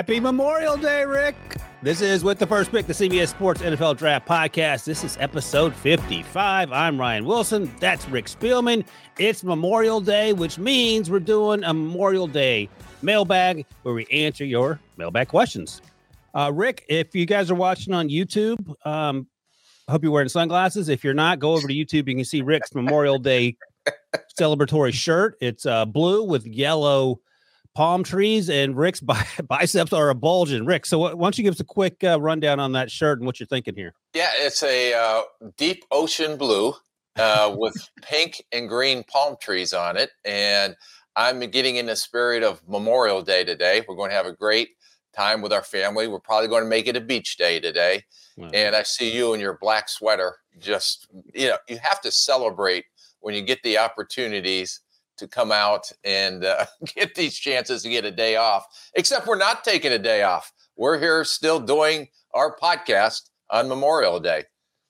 Happy Memorial Day, Rick. This is with the first pick, the CBS Sports NFL Draft Podcast. This is episode 55. I'm Ryan Wilson. That's Rick Spielman. It's Memorial Day, which means we're doing a Memorial Day mailbag where we answer your mailbag questions. Uh, Rick, if you guys are watching on YouTube, um, I hope you're wearing sunglasses. If you're not, go over to YouTube. You can see Rick's Memorial Day celebratory shirt. It's uh, blue with yellow palm trees, and Rick's biceps are a bulging. Rick, so why don't you give us a quick uh, rundown on that shirt and what you're thinking here? Yeah, it's a uh, deep ocean blue uh, with pink and green palm trees on it, and I'm getting in the spirit of Memorial Day today. We're going to have a great time with our family. We're probably going to make it a beach day today. Wow. And I see you in your black sweater. Just, you know, you have to celebrate when you get the opportunities to come out and uh, get these chances to get a day off. Except we're not taking a day off. We're here still doing our podcast on Memorial Day.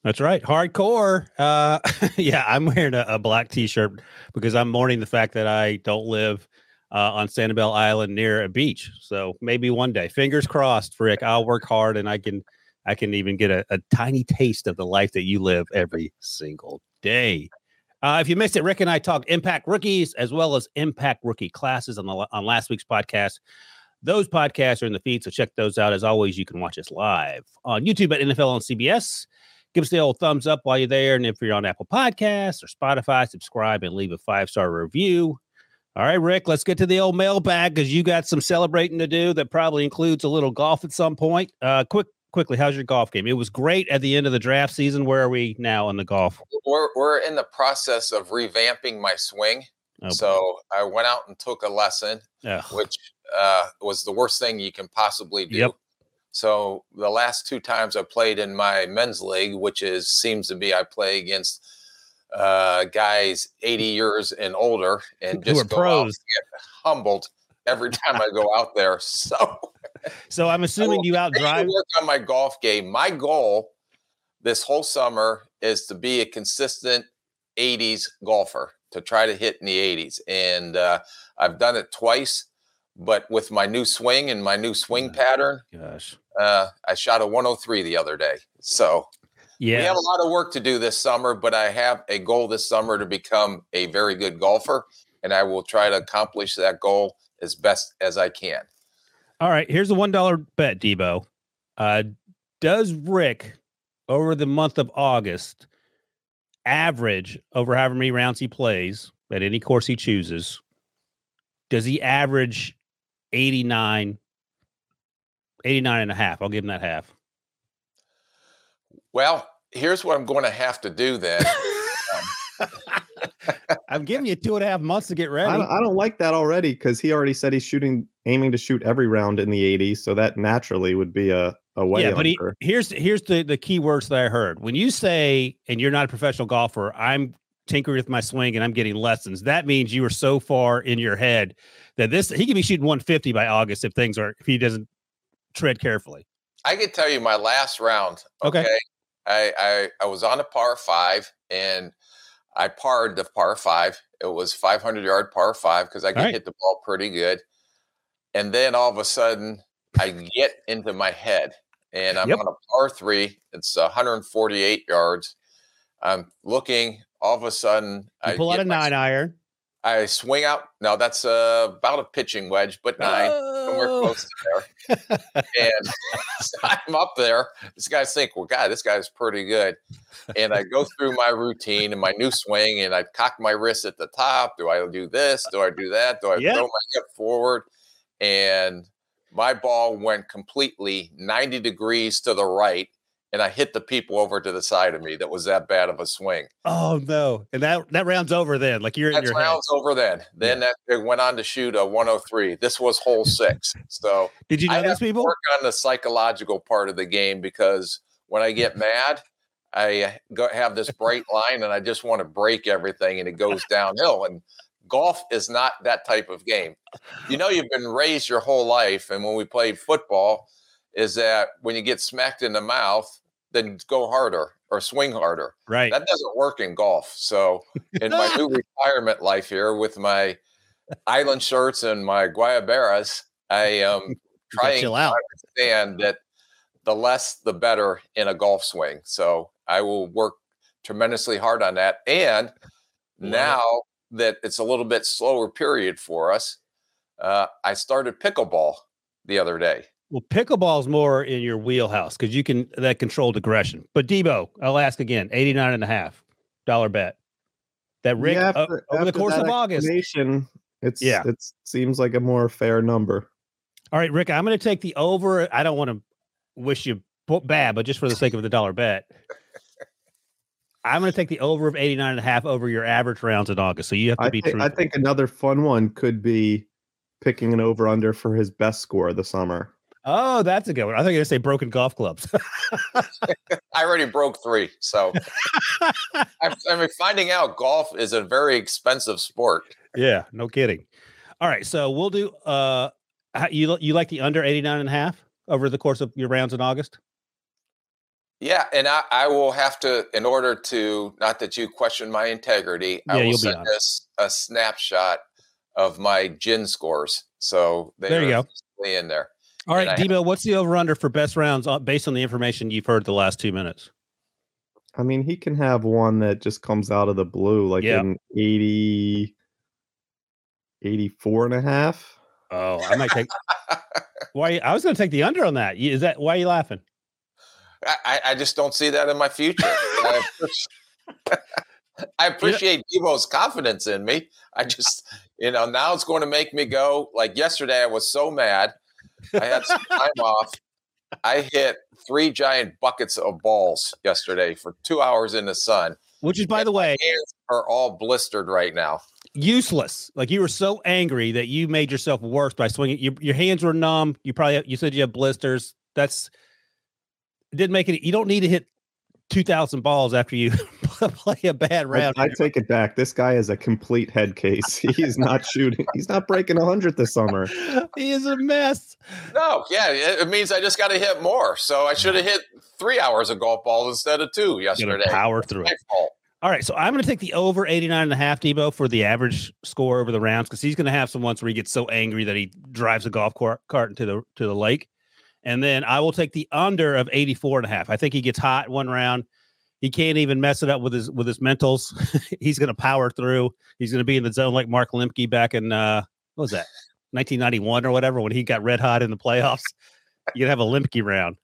That's right. Hardcore. Uh, yeah, I'm wearing a, a, black t-shirt because I'm mourning the fact that I don't live uh, on Sanibel Island near a beach. So maybe one day, fingers crossed, Rick. I'll work hard and I can, I can even get a, a tiny taste of the life that you live every single day. Uh, if you missed it, Rick and I talked impact rookies as well as impact rookie classes on the on last week's podcast. Those podcasts are in the feed, so check those out. As always, you can watch us live on YouTube at NFL on CBS. Give us the old thumbs up while you're there, and if you're on Apple Podcasts or Spotify, subscribe and leave a five star review. All right, Rick, let's get to the old mailbag because you got some celebrating to do that probably includes a little golf at some point. Uh, quick quickly, how's your golf game? It was great at the end of the draft season. Where are we now in the golf? We're we're in the process of revamping my swing. Oh, so I went out and took a lesson, Ugh. which uh, was the worst thing you can possibly do. Yep. So the last two times I played in my men's league, which is seems to be I play against uh, guys 80 years and older, and just go pros. get humbled every time I go out there. So so I'm assuming you outdrive. Work on my golf game. My goal this whole summer is to be a consistent 80s golfer to try to hit in the 80s, and uh, I've done it twice. But with my new swing and my new swing pattern, gosh, uh, I shot a 103 the other day. So yeah, we have a lot of work to do this summer, but I have a goal this summer to become a very good golfer, and I will try to accomplish that goal as best as I can. All right, here's a one dollar bet, Debo. Uh, does Rick over the month of August average over however many rounds he plays at any course he chooses? Does he average 89, 89 and a half? I'll give him that half. Well, here's what I'm going to have to do then. um, I'm giving you two and a half months to get ready. I don't, I don't like that already because he already said he's shooting, aiming to shoot every round in the 80s. So that naturally would be a, a way. Yeah, but he, here's here's the the key words that I heard when you say, and you're not a professional golfer. I'm tinkering with my swing and I'm getting lessons. That means you are so far in your head that this he could be shooting 150 by August if things are if he doesn't tread carefully. I can tell you my last round. Okay. okay. I, I I was on a par five and I parred the par five. It was 500 yard par five because I could right. hit the ball pretty good. And then all of a sudden, I get into my head and I'm Yep. on a par three. It's 148 yards. I'm looking. All of a sudden, You I pull out a nine iron. I swing out. No, that's uh, about a pitching wedge, but nine. somewhere Oh. close to there. and so I'm up there. This guy's think, well, God, this guy's pretty good. And I go through my routine and my new swing, and I cock my wrist at the top. Do I do this? Do I do that? Do I Yeah. throw my hip forward? And my ball went completely 90 degrees to the right, and I hit the people over to the side of me. That was that bad of a swing. Oh no! And that that round's over then. Like you're in That your head. round's over then. Then that it went on to shoot a 103. This was hole six. So Did you know I those people? work on the psychological part of the game because when I get mad, I go have this bright line and I just want to break everything and it goes downhill. And golf is not that type of game. You know, you've been raised your whole life, and when we played football, is that when you get smacked in the mouth, then go harder or swing harder. Right. That doesn't work in golf. So in my new retirement life here with my island shirts and my guayaberas, I am trying chill to out. understand that the less the better in a golf swing. So I will work tremendously hard on that. And now that it's a little bit slower period for us, uh, I started pickleball the other day. Well, pickleball's more in your wheelhouse because you can that controlled aggression. But Debo, I'll ask again, 89 and a half dollar bet. That Rick Yeah, uh, after- over the course of August. It's Yeah. It seems like a more fair number. All right, Rick, I'm going to take the over. I don't want to wish you bad, but just for the sake of the dollar bet, I'm going to take the over of 89 and a half over your average rounds in August. So you have to I, be thi- true. I think another fun one could be picking an over under for his best score of the summer. Oh, that's a good one. I think you're going to say broken golf clubs. I already broke three. So I, I mean, finding out golf is a very expensive sport. yeah, no kidding. All right, so we'll do uh you you like the under 89 and a half over the course of your rounds in August? Yeah, and I, I will have to, in order to, not that you question my integrity, Yeah, I will send this a snapshot of my GHIN scores. So they There you go. in there. All right, And Debo, what's the over under for best rounds uh, based on the information you've heard the last 2 minutes? I mean, he can have one that just comes out of the blue, like Yeah. an 80, 84 and a half. Oh, I might take Why I was going to take the under on that. Is that why are you laughing? I, I- I just don't see that in my future. I appreciate, I appreciate Debo's confidence in me. I just, you know, now it's going to make me go. Like yesterday, I was so mad. I had some time off. I hit three giant buckets of balls yesterday for two hours in the sun. Which is by the way, Hands are all blistered right now. useless. Like you were so angry that you made yourself worse by swinging. Your, your hands were numb. You probably you said you have blisters. That's didn't make it. You don't need to hit two thousand balls after you play a bad round. I take it back. This guy is a complete head case. He's not shooting. He's not breaking a hundred this summer. he is a mess. No, yeah, it, it means I just got to hit more. So I should have hit three hours of golf balls instead of two yesterday. power through it. fault. All right, so I'm going to take the over 89 and a half, Debo, for the average score over the rounds because he's going to have some ones where he gets so angry that he drives a golf cart, cart into the to the lake. And then I will take the under of 84 and a half. I think he gets hot one round. He can't even mess it up with his with his mentals. he's going to power through. He's going to be in the zone like Mark Lemke back in uh what was that? 1991 or whatever when he got red hot in the playoffs. To have a Limke round.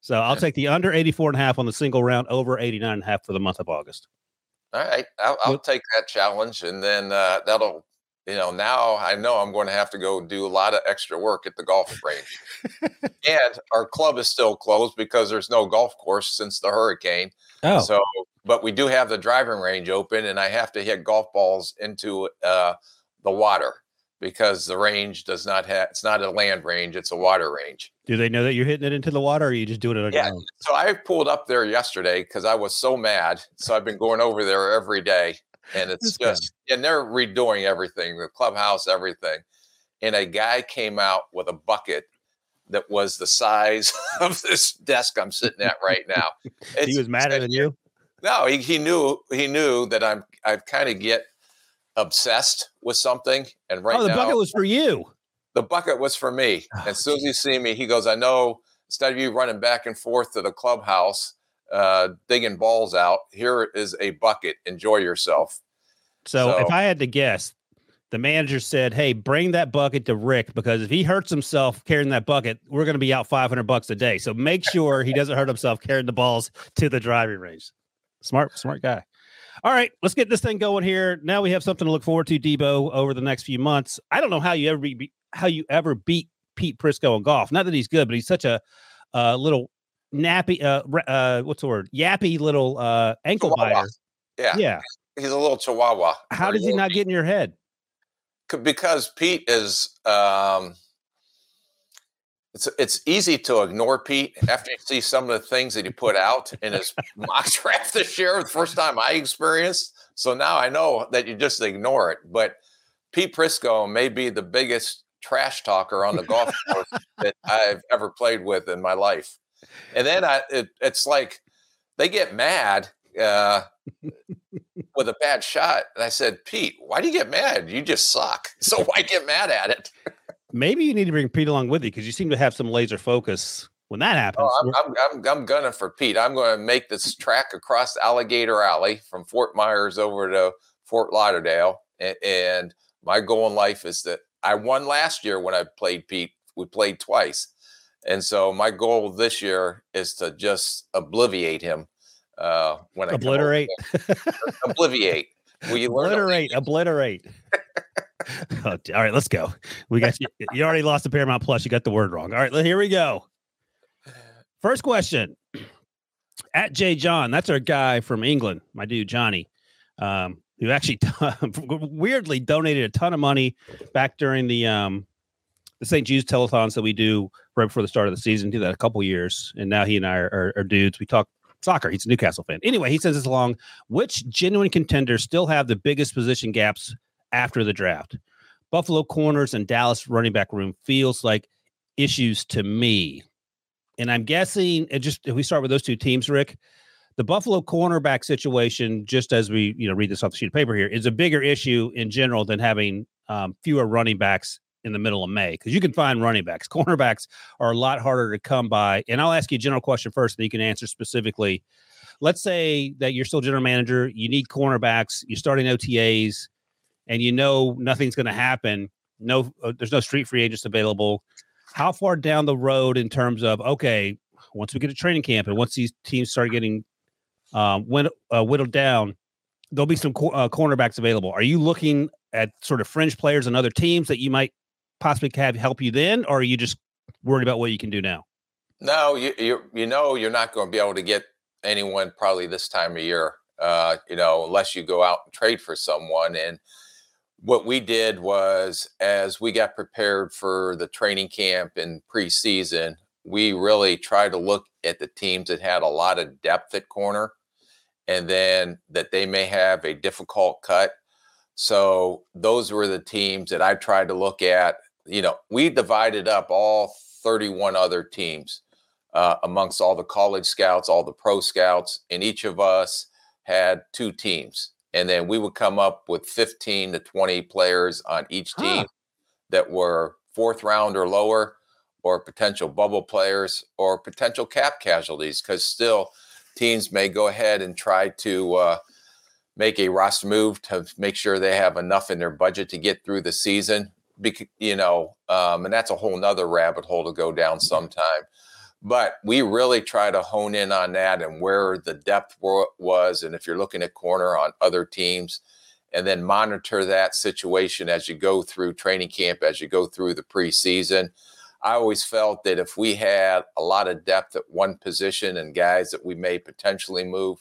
So I'll take the under 84 and a half on the single round over 89 and a half for the month of August. All right, I'll, I'll take that challenge, and then uh, that'll, you know, now I know I'm going to have to go do a lot of extra work at the golf range, and our club is still closed because there's no golf course since the hurricane. Oh, So, but we do have the driving range open, and I have to hit golf balls into uh, the water because the range does not have. It's not a land range; it's a water range. Do they know that you're hitting it into the water, or are you just doing it on Yeah. your own? So I pulled up there yesterday because I was so mad. So I've been going over there every day, and it's guy. just and they're redoing everything, the clubhouse, everything. And a guy came out with a bucket that was the size of this desk I'm sitting at right now. he was madder than you. No, he, he knew he knew that I'm I kind of get obsessed with something, and right oh, the now bucket was for you. the bucket was for me. Oh, as soon as he see me, he goes, I know instead of you running back and forth to the clubhouse, uh, digging balls out, here is a bucket. Enjoy yourself. So, so if I had to guess, the manager said, "Hey, bring that bucket to Rick because if he hurts himself carrying that bucket, we're going to be out 500 bucks a day. So make sure he doesn't hurt himself carrying the balls to the driving range." Smart, smart guy. All right, let's get this thing going here. Now we have something to look forward to, Debo, over the next few months. I don't know how you ever be, how you ever beat Pete Prisco in golf. Not that he's good, but he's such a uh, little nappy, uh, uh, what's the word? Yappy little uh, ankle chihuahua. biter. Yeah, yeah. He's a little chihuahua. How does he not get in your head? Because Pete is. Um, it's it's easy to ignore Pete after you see some of the things that he put out in his mock draft this year. The first time I experienced, so now I know that you just ignore it. But Pete Prisco may be the biggest trash talker on the golf course that I've ever played with in my life. And then I, it, it's like they get mad uh, with a bad shot. And I said, Pete, why do you get mad? You just suck. So why get mad at it? Maybe you need to bring Pete along with you because you seem to have some laser focus when that happens. Oh, I'm, I'm, I'm, I'm gunning for Pete. I'm going to make this track across Alligator Alley from Fort Myers over to Fort Lauderdale. And, and my goal in life is that I won last year when I played Pete. We played twice. And so my goal this year is to just obliviate him. Uh, when obliterate, obliviate. Will you obliterate? Obliterate. oh, all right, let's go. We got you. You already lost the Paramount Plus. You got the word wrong. All right, here we go. First question at Jay John. That's our guy from England, my dude Johnny, um, who actually weirdly donated a ton of money back during the um, the St. Jude's telethons that we do right before the start of the season. Do that a couple years, and now he and I are, are, are dudes. We talk soccer. He's a Newcastle fan. Anyway, he says this along. Which genuine contenders still have the biggest position gaps after the draft. Buffalo corners and Dallas running back room feels like issues to me. And I'm guessing it just if we start with those two teams, Rick, the Buffalo cornerback situation, just as we you know read this off the sheet of paper here, is a bigger issue in general than having um, fewer running backs in the middle of May because you can find running backs. Cornerbacks are a lot harder to come by. And I'll ask you a general question first, that you can answer specifically. Let's say that you're still general manager, you need cornerbacks, you're starting OTAs and you know nothing's going to happen, no, uh, there's no street free agents available. How far down the road in terms of okay, once we get to training camp and once these teams start getting um, uh, whittled down, there'll be some uh, cornerbacks available. Are you looking at sort of fringe players and other teams that you might possibly have help you then, or are you just worried about what you can do now? No, you you, you know you're not going to be able to get anyone probably this time of year. Uh, you know, unless you go out and trade for someone and what we did was as we got prepared for the training camp and preseason, we really tried to look at the teams that had a lot of depth at corner and then that they may have a difficult cut. So those were the teams that I tried to look at. You know, we divided up all 31 other teams uh, amongst all the college scouts, all the pro scouts, and each of us had two teams and then we would come up with 15 to 20 players on each team huh. that were fourth round or lower or potential bubble players or potential cap casualties because still teams may go ahead and try to uh, make a roster move to make sure they have enough in their budget to get through the season you know um, and that's a whole nother rabbit hole to go down mm-hmm. sometime but we really try to hone in on that and where the depth was. And if you're looking at corner on other teams, and then monitor that situation as you go through training camp, as you go through the preseason. I always felt that if we had a lot of depth at one position and guys that we may potentially move,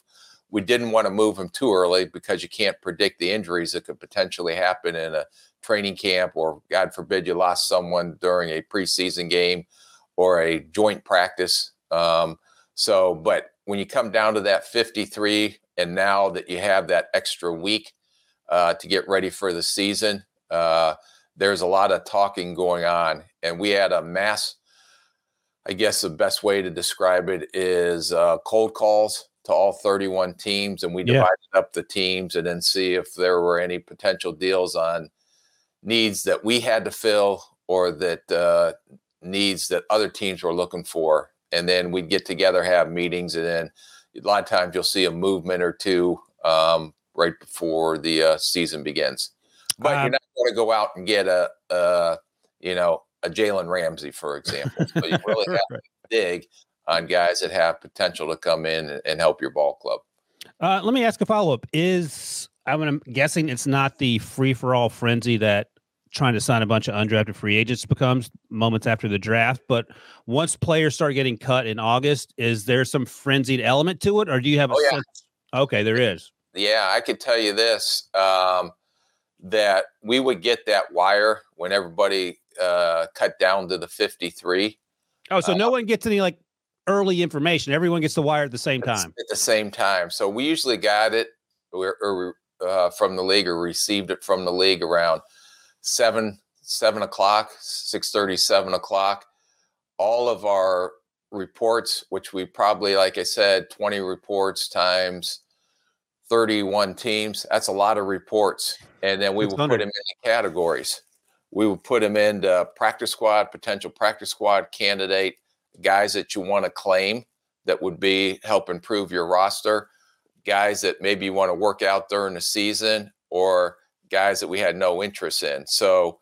we didn't want to move them too early because you can't predict the injuries that could potentially happen in a training camp, or God forbid you lost someone during a preseason game or a joint practice. Um, so, but when you come down to that 53, and now that you have that extra week uh, to get ready for the season, uh, there's a lot of talking going on. And we had a mass, I guess the best way to describe it is uh, cold calls to all 31 teams. And we yeah. divided up the teams and then see if there were any potential deals on needs that we had to fill or that uh, needs that other teams were looking for. and then we'd get together, have meetings, and then a lot of times you'll see a movement or two um, right before the uh, season begins. But Um, you're not going to go out and get a, a you know, a Jalen Ramsey, for example. So you really have to dig on guys that have potential to come in and, and help your ball club. Uh, let me ask a follow up. Is I'm guessing it's not the free for all frenzy that trying to sign a bunch of undrafted free agents becomes moments after the draft. But once players start getting cut in August, is there some frenzied element to it, or do you have a Oh, yeah. sense? Okay, there is. Yeah, I could tell you this um, that we would get that wire when everybody uh, cut down to the 53 Oh, so Uh, no one gets any like early information. Everyone gets the wire at the same time. at the same time. So we usually got it or, or uh, from the league or received it from the league around seven seven o'clock, six thirty, seven o'clock. All of our reports, which we probably, like I said, twenty reports times thirty-one teams. That's a lot of reports, and then we would put them in categories. We would put them into practice squad, potential practice squad candidate, guys that you want to claim that would be help improve your roster, guys that maybe you want to work out during the season, or guys that we had no interest in. So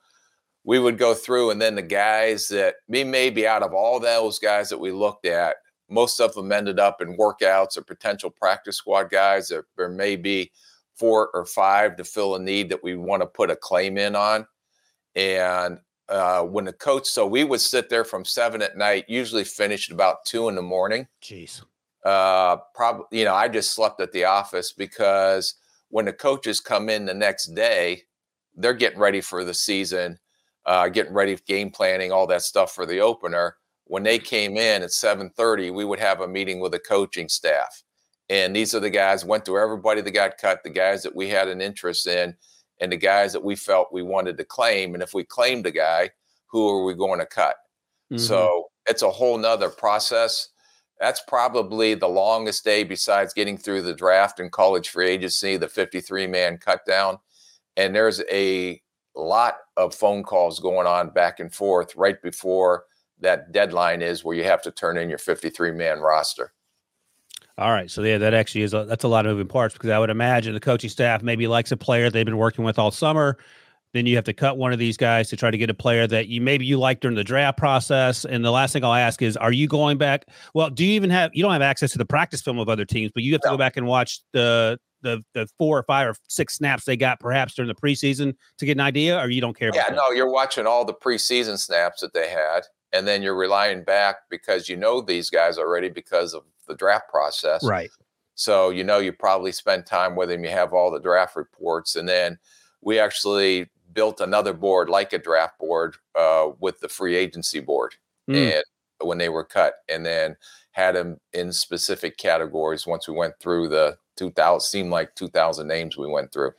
we would go through, and then the guys that me maybe out of all those guys that we looked at, most of them ended up in workouts or potential practice squad guys. There, there may be four or five to fill a need that we want to put a claim in on. And uh, when the coach, so we would sit there from seven at night, usually finished about two in the morning. Jeez. uh probably you know i just slept at the office because when the coaches come in the next day they're getting ready for the season uh getting ready for game planning all that stuff for the opener. When they came in at 7:30 we would have a meeting with the coaching staff. And these are the guys went through everybody that got cut the guys that we had an interest in and the guys that we felt we wanted to claim and if we claimed a guy who are we going to cut Mhm. so it's a whole nother process. That's probably the longest day besides getting through the draft and college free agency, the 53 man cut down. And there's a lot of phone calls going on back and forth right before that deadline is where you have to turn in your 53 man roster. All right, so yeah, that actually is a, that's a lot of moving parts because I would imagine the coaching staff maybe likes a player they've been working with all summer. Then you have to cut one of these guys to try to get a player that you maybe you like during the draft process. And the last thing I'll ask is, are you going back? Well, do you even have you don't have access to the practice film of other teams, but you have to No. go back and watch the the the four or five or six snaps they got perhaps during the preseason to get an idea, or you don't care? Yeah, that? no, you're watching all the preseason snaps that they had, and then you're relying back because you know these guys already because of the draft process. right. So you know you probably spend time with him. You have all the draft reports, and then we actually built another board like a draft board uh, with the free agency board, Mm. and when they were cut, and then had them in specific categories. Once we went through the 2000, seemed like 2,000 names we went through.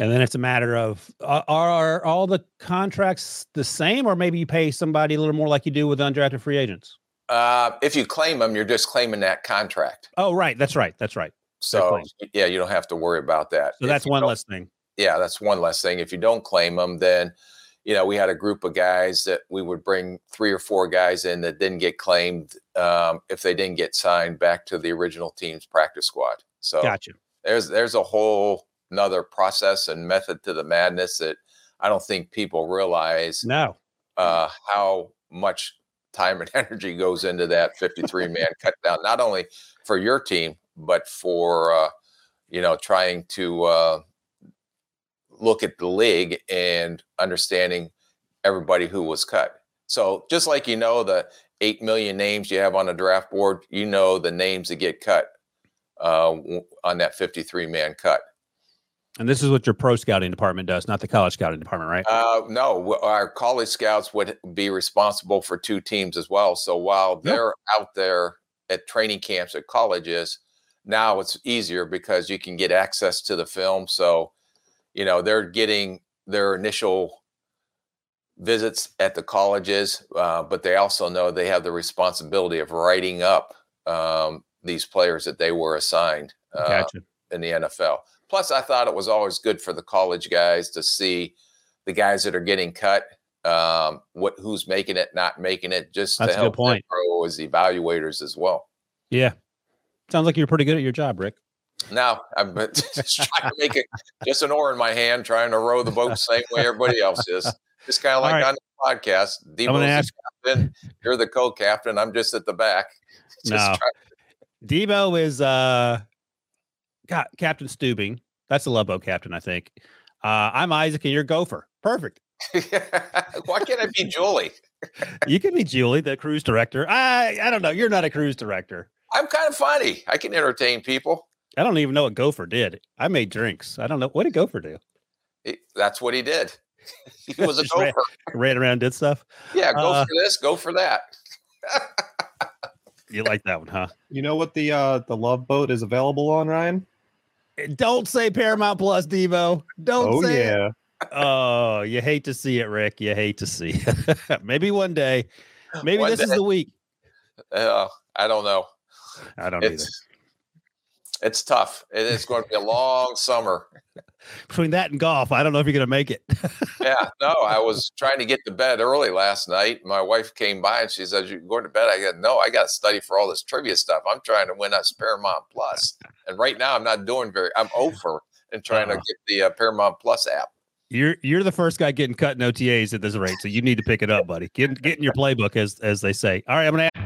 And then it's a matter of are, are all the contracts the same, or maybe you pay somebody a little more like you do with undrafted free agents? Uh, if you claim them, you're just claiming that contract. Oh, right. That's right. That's right. So yeah, you don't have to worry about that. So If that's one less thing. yeah, that's one less thing. If you don't claim them, then you know we had a group of guys that we would bring three or four guys in that didn't get claimed um, if they didn't get signed back to the original team's practice squad. So Gotcha. there's there's a whole another process and method to the madness that I don't think people realize No. uh, how much time and energy goes into that 53 man cut down, not only for your team, but for, uh, you know, trying to uh, look at the league and understanding everybody who was cut. So just like you know the 8 million names you have on a draft board, you know the names that get cut uh, on that 53 man cut. And this is what your pro scouting department does, not the college scouting department, right? Uh, no, our college scouts would be responsible for two teams as well. So while they're out there at training camps at colleges, now it's easier because you can get access to the film. So, you know, they're getting their initial visits at the colleges, uh, but they also know they have the responsibility of writing up um, these players that they were assigned uh, gotcha. in the NFL. Plus, I thought it was always good for the college guys to see the guys that are getting cut um, what who's making it, not making it, just That's to a good help point. grow as evaluators as well. Yeah. Sounds like you're pretty good at your job, Rick. Now I'm just trying to make it just an oar in my hand, trying to row the boat the same way everybody else is. Just kind of like right. on the podcast. I'm gonna ask- captain, you're the co-captain. I'm just at the back. Just No. Debo is uh Ca- Captain Stubing. That's the Love Boat captain, I think. Uh, I'm Isaac and you're Gopher. Perfect. Why can't I be Julie? You can be Julie, the cruise director. I I don't know. You're not a cruise director. I'm kind of funny. I can entertain people. I don't even know what Gopher did. I made drinks. I don't know what did Gopher do. He- That's what he did. He was a Just ran- gopher. Ran around, did stuff. Yeah, go Uh, for this, go for that. You like that one, huh? You know what the uh the Love Boat is available on, Ryan? Don't say Paramount Plus, Debo. Don't oh say it. yeah. Oh, you hate to see it, Rick. You hate to see it. Maybe one day. Maybe One this is the week. Uh, I don't know. I don't either. It's it's tough. It is going to be a long summer. Between that and golf, I don't know if you're gonna make it. Yeah, no, I was trying to get to bed early last night. My wife came by and she says, "You're going to bed?" I got no. I got to study for all this trivia stuff. I'm trying to win us Paramount Plus. Plus, and right now I'm not doing very. I'm over and trying Uh-huh. to get the uh, Paramount Plus app. You're you're the first guy getting cut in OTAs at this rate, so you need to pick it up, buddy. Get get in your playbook as as they say. All right, I'm gonna.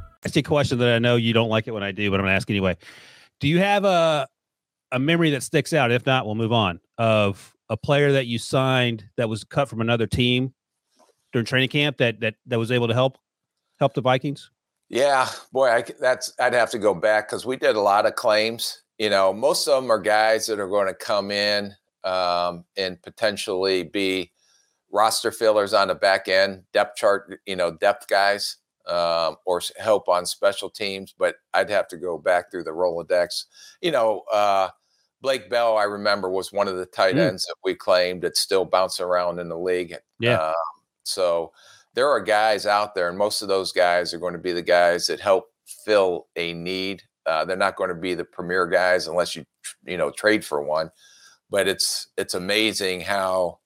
A question that I know you don't like it when I do, but I'm gonna ask anyway. Do you have a a memory that sticks out? If not, we'll move on. Of a player that you signed that was cut from another team during training camp that that that was able to help help the Vikings. Yeah, boy, I, that's I'd have to go back because we did a lot of claims. You know, most of them are guys that are going to come in um, and potentially be roster fillers on the back end, depth chart, you know, depth guys, um, or help on special teams. But I'd have to go back through the Rolodex. You know, uh, Blake Bell, I remember, was one of the tight Mm. ends that we claimed that's still bouncing around in the league. Yeah. Um, so there are guys out there, and most of those guys are going to be the guys that help fill a need. Uh, they're not going to be the premier guys unless you you know trade for one. But it's it's amazing how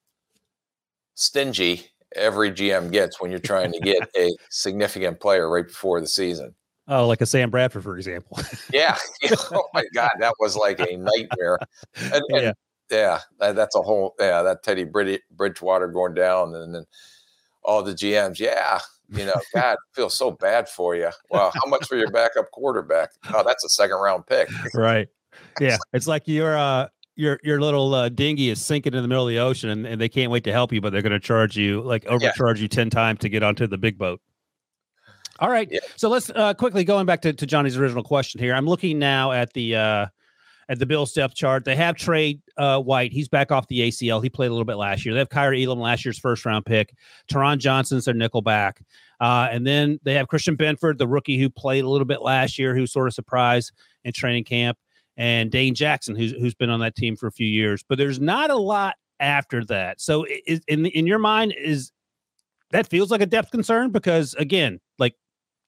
stingy every GM gets when you're trying to get a significant player right before the season. Oh, like a Sam Bradford, for example. Yeah. oh my God, that was like a nightmare. And, and Yeah. yeah, that, that's a whole yeah. That Teddy Brid- Bridgewater going down, and then all the GMs. Yeah, you know, God, I feel so bad for you. Well, how much for your backup quarterback? Oh, that's a second round pick. right. Yeah. It's like your uh your your little uh, dinghy is sinking in the middle of the ocean and, and they can't wait to help you, but they're gonna charge you like overcharge you 10 times to get onto the big boat. All right. Yeah. So let's uh quickly going back to, to Johnny's original question here. I'm looking now at the uh at the Bills depth chart. They have trade uh White. He's back off the ACL. He played a little bit last year. They have Kaiir Elam, last year's first round pick. Taron Johnson's their nickel back. Uh, and then they have Christian Benford, the rookie who played a little bit last year, who sort of surprised in training camp and Dane Jackson, who's who's been on that team for a few years. But there's not a lot after that. So, is, in in your mind, is that feels like a depth concern? Because again, like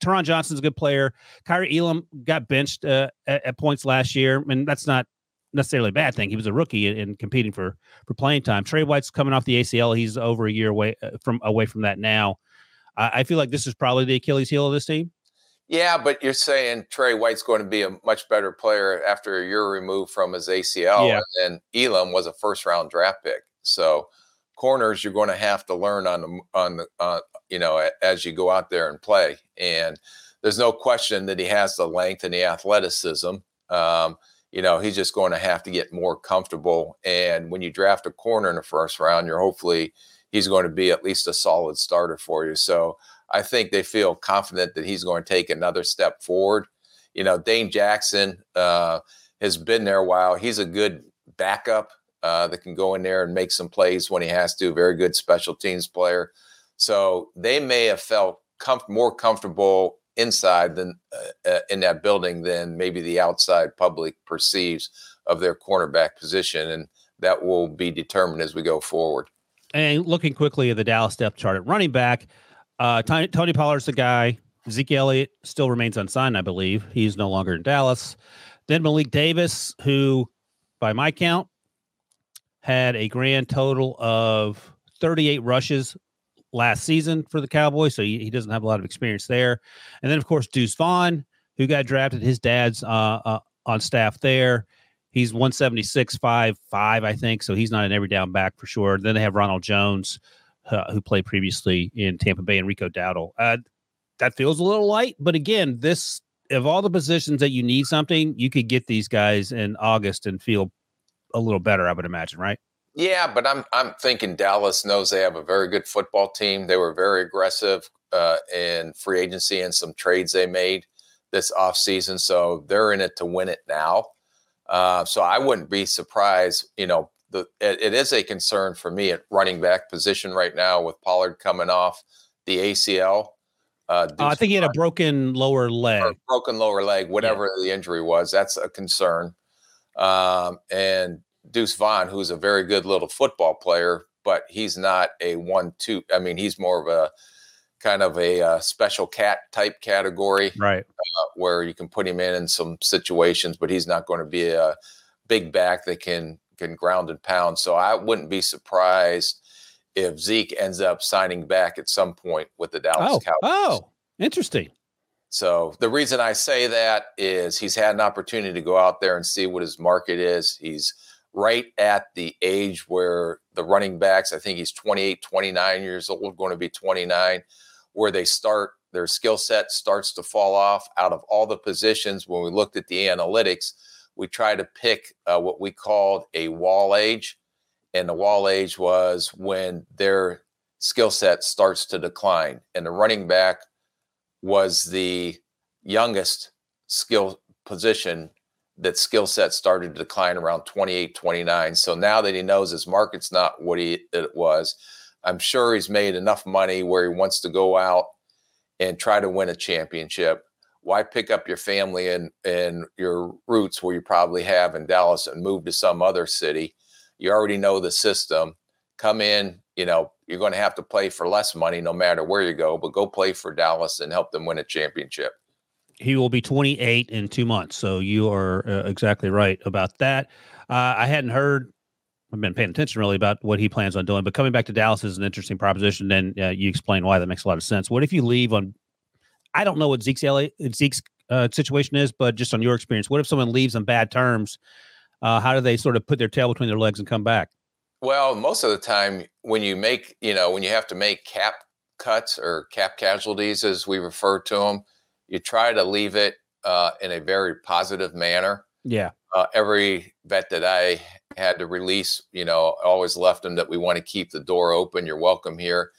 Taron Johnson's a good player. Kaiir Elam got benched uh, at, at points last year, and that's not necessarily a bad thing. He was a rookie and, competing for for playing time. Trey White's coming off the ACL. He's over a year away uh, from away from that now. I feel like this is probably the Achilles heel of this team. Yeah, but you're saying Trey White's going to be a much better player after a year removed from his ACL, Yeah. and Elam was a first round draft pick. So corners you're going to have to learn on the on the uh, you know as you go out there and play. And there's no question that he has the length and the athleticism. Um, you know, he's just going to have to get more comfortable. And when you draft a corner in the first round, you're hopefully he's going to be at least a solid starter for you. So I think they feel confident that he's going to take another step forward. You know, Dane Jackson uh, has been there a while. He's a good backup uh, that can go in there and make some plays when he has to. Very good special teams player. So they may have felt more comfortable inside than uh, uh, in that building than maybe the outside public perceives of their cornerback position, and that will be determined as we go forward. And looking quickly at the Dallas depth chart at running back, uh, Tony, Tony Pollard's the guy. Zeke Elliott still remains unsigned, I believe. He's no longer in Dallas. Then Malik Davis, who, by my count, had a grand total of 38 rushes last season for the Cowboys, so he, he, doesn't have a lot of experience there. And then, of course, Deuce Vaughn, who got drafted, his dad's uh, uh, on staff there. He's 176, 5, 5, I think. So he's not an every down back for sure. Then they have Ronald Jones, uh, who played previously in Tampa Bay, and Rico Dowdle. Uh, that feels a little light, but again, this of all the positions that you need something, you could get these guys in August and feel a little better, I would imagine, right? Yeah, but I'm I'm thinking Dallas knows they have a very good football team. They were very aggressive uh, in free agency and some trades they made this offseason. So they're in it to win it now. Uh, so I wouldn't be surprised. You know, the it, it is a concern for me at running back position right now with Pollard coming off the ACL. Uh, uh, I think he had a broken lower leg. Broken lower leg, whatever yeah. the injury was. That's a concern. Um, and Deuce Vaughn, who's a very good little football player, but he's not a one-two. I mean, he's more of a kind of a uh, special cat type category, right? Uh, where you can put him in in some situations, but he's not going to be a big back that can can ground and pound. So I wouldn't be surprised if Zeke ends up signing back at some point with the Dallas oh, Cowboys. Oh, interesting. So the reason I say that is he's had an opportunity to go out there and see what his market is. He's right at the age where the running backs, I think he's 28, 29 years old, going to be 29, where they start, their skill set starts to fall off out of all the positions. When we looked at the analytics, we tried to pick uh, what we called a wall age. And the wall age was when their skill set starts to decline. And the running back was the youngest skill position that skill set started to decline around 28, 29. So now that he knows his market's not what he it was, I'm sure he's made enough money where he wants to go out and try to win a championship. Why pick up your family and and your roots where you probably have in Dallas and move to some other city? You already know the system. Come in, you know, you're going to have to play for less money no matter where you go, but go play for Dallas and help them win a championship he will be 28 in two months. So you are uh, exactly right about that. Uh, I hadn't heard, I've been paying attention really about what he plans on doing, but coming back to Dallas is an interesting proposition. And uh, you explain why that makes a lot of sense. What if you leave on, I don't know what Zeke's, LA, Zeke's uh, situation is, but just on your experience, what if someone leaves on bad terms? Uh, how do they sort of put their tail between their legs and come back? Well, most of the time, when you make, you know, when you have to make cap cuts or cap casualties, as we refer to them, you try to leave it uh, in a very positive manner. Yeah. Uh, every vet that I had to release, you know, always left them that we want to keep the door open. You're welcome here.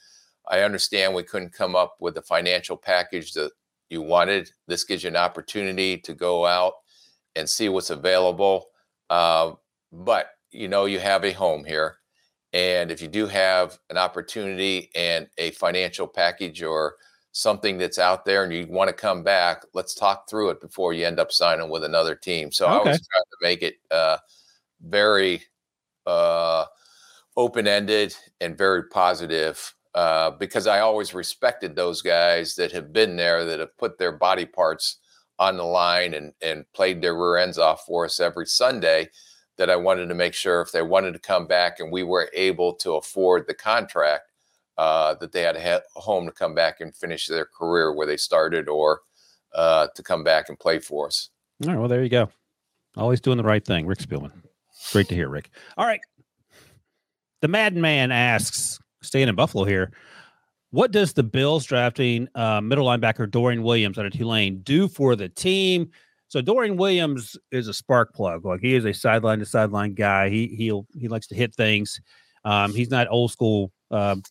I understand we couldn't come up with the financial package that you wanted. This gives you an opportunity to go out and see what's available. Uh, but you know, you have a home here. And if you do have an opportunity and a financial package or something that's out there and you want to come back, let's talk through it before you end up signing with another team. So okay. I was trying to make it uh, very uh, open ended and very positive uh, because I always respected those guys that have been there, that have put their body parts on the line and, and played their rear ends off for us every Sunday. That I wanted to make sure if they wanted to come back and we were able to afford the contract uh, that they had a home to come back and finish their career where they started or uh, to come back and play for us. All right. Well, there you go. Always doing the right thing. Rick Spielman. Great to hear, Rick. All right. the Madden Man asks, staying in Buffalo here, what does the Bills drafting uh, middle linebacker Dorian Williams out of Tulane do for the team? So Dorian Williams is a spark plug. Like he is a sideline to sideline guy. He he'll he likes to hit things. Um, he's not old school um,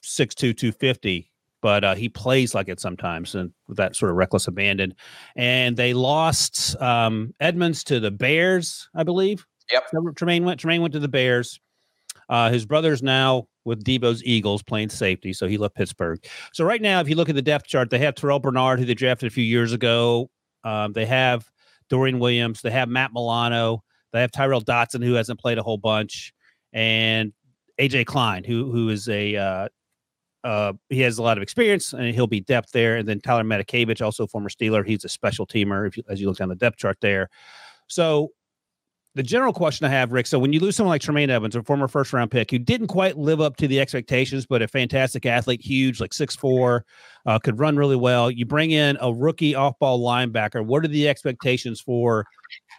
six two two fifty, but uh, he plays like it sometimes and with that sort of reckless abandon. And they lost um, Edmunds to the Bears, I believe. Yep. Tremaine went. Tremaine went to the Bears. Uh, his brother's now with Debo's Eagles playing safety, so he left Pittsburgh. So right now, if you look at the depth chart, they have Terrell Bernard, who they drafted a few years ago. Um, they have Dorian Williams. They have Matt Milano. They have Tyrel Dodson, who hasn't played a whole bunch, and AJ Klein, who who is a uh, uh, he has a lot of experience and he'll be depth there. And then Tyler Matakevich, also former Steeler, he's a special teamer. If you, as you look down the depth chart there, so the general question I have, Rick. So when you lose someone like Tremaine Evans, a former first round pick who didn't quite live up to the expectations, but a fantastic athlete, huge, like six four, uh, could run really well. You bring in a rookie off ball linebacker. What are the expectations for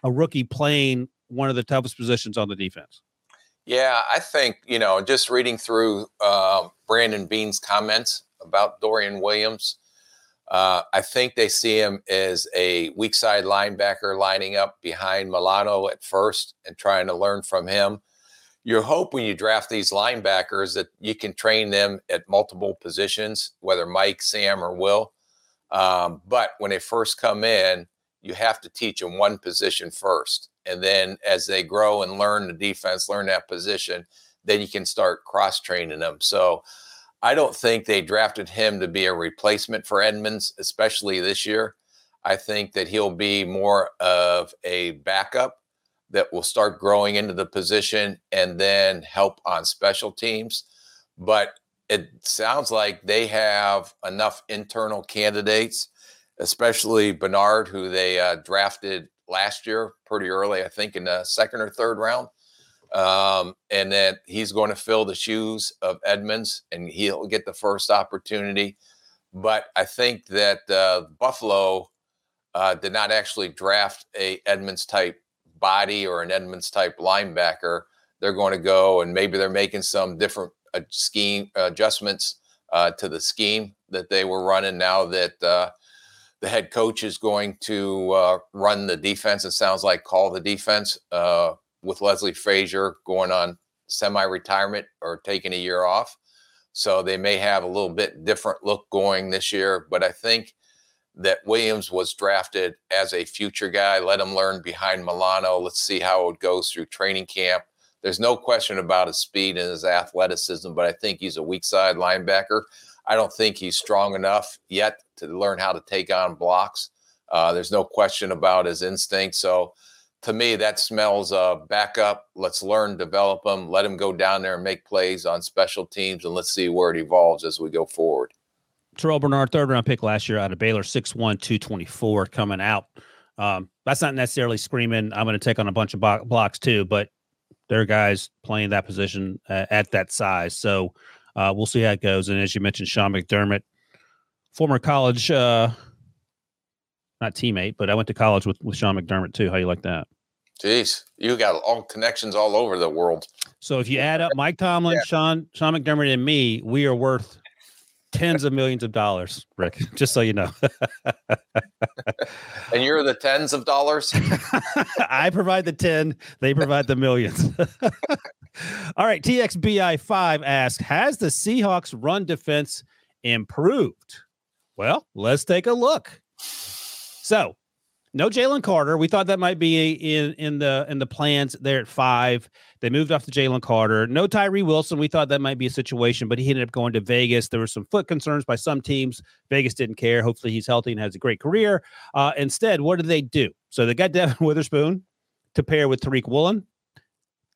a rookie playing one of the toughest positions on the defense? Yeah, I think, you know, just reading through uh, Brandon Beane's comments about Dorian Williams, uh, I think they see him as a weak side linebacker lining up behind Milano at first and trying to learn from him. You hope when you draft these linebackers that you can train them at multiple positions, whether Mike, Sam, or Will. Um, but when they first come in, you have to teach them one position first. And then as they grow and learn the defense, learn that position, then you can start cross training them. So I don't think they drafted him to be a replacement for Edmunds, especially this year. I think that he'll be more of a backup that will start growing into the position and then help on special teams. But it sounds like they have enough internal candidates, especially Bernard, who they uh, drafted last year pretty early, I think in the second or third round. Um, and that he's going to fill the shoes of Edmunds and he'll get the first opportunity. But I think that uh, Buffalo uh, did not actually draft a Edmunds type body or an Edmunds type linebacker. They're going to go and maybe they're making some different uh, scheme adjustments uh, to the scheme that they were running now that uh, the head coach is going to uh, run the defense. It sounds like call the defense uh, with Leslie Frazier going on semi-retirement or taking a year off. So they may have a little bit different look going this year. But I think that Williams was drafted as a future guy. Let him learn behind Milano. Let's see how it goes through training camp. There's no question about his speed and his athleticism, but I think he's a weak side linebacker. I don't think he's strong enough yet to learn how to take on blocks. Uh, there's no question about his instinct. So to me, that smells uh, backup. Let's learn, develop him, let him go down there and make plays on special teams, and let's see where it evolves as we go forward. Terrell Bernard, third round pick last year out of Baylor, 6'1, 224 coming out. Um, that's not necessarily screaming, I'm going to take on a bunch of bo- blocks too, but there are guys playing that position uh, at that size. So uh, we'll see how it goes. And as you mentioned, Sean McDermott, former college, uh, not teammate, but I went to college with, with Sean McDermott too. How you like that? Jeez, you got all connections all over the world. So if you add up Mike Tomlin, yeah. Sean, Sean McDermott, and me, we are worth tens of millions of dollars, Rick. Just so you know. and you're the tens of dollars. I provide the ten; they provide the millions. All right, TXBI five asks: Has the Seahawks run defense improved? Well, let's take a look. So, no Jalen Carter. We thought that might be in in the in the plans there at five. They moved off to Jalen Carter. No Tyree Wilson. We thought that might be a situation, but he ended up going to Vegas. There were some foot concerns by some teams. Vegas didn't care. Hopefully, he's healthy and has a great career. Uh, instead, what did they do? So they got Devon Witherspoon to pair with Tariq Woolen.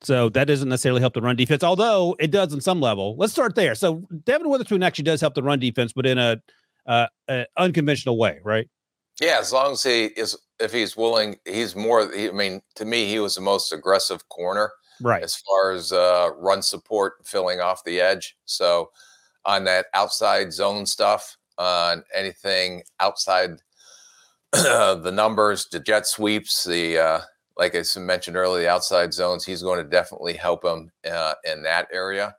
So that doesn't necessarily help the run defense, although it does in some level. Let's start there. So Devon Witherspoon actually does help the run defense, but in a, uh, a unconventional way, right? Yeah, as long as he is, if he's willing, he's more. I mean, to me, he was the most aggressive corner, right? As far as uh, run support, filling off the edge. So on that outside zone stuff, on anything outside the numbers, the jet sweeps, the uh, like I mentioned earlier, the outside zones, he's going to definitely help him uh, in that area.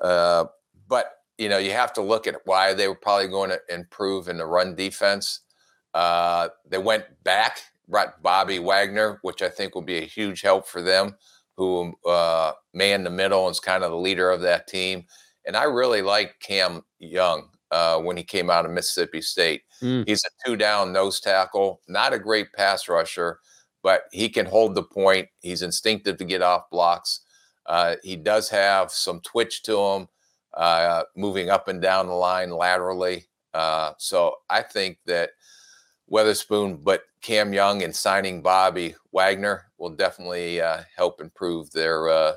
Uh, but you know, you have to look at why they were probably going to improve in the run defense. Uh, they went back, brought Bobby Wagner, which I think will be a huge help for them, who uh, man the middle and is kind of the leader of that team. And I really like Cam Young uh, when he came out of Mississippi State. Mm. He's a two down nose tackle, not a great pass rusher, but he can hold the point. He's instinctive to get off blocks. Uh, he does have some twitch to him, uh, moving up and down the line laterally. Uh, so I think that Witherspoon, but Cam Young and signing Bobby Wagner will definitely uh, help improve their uh,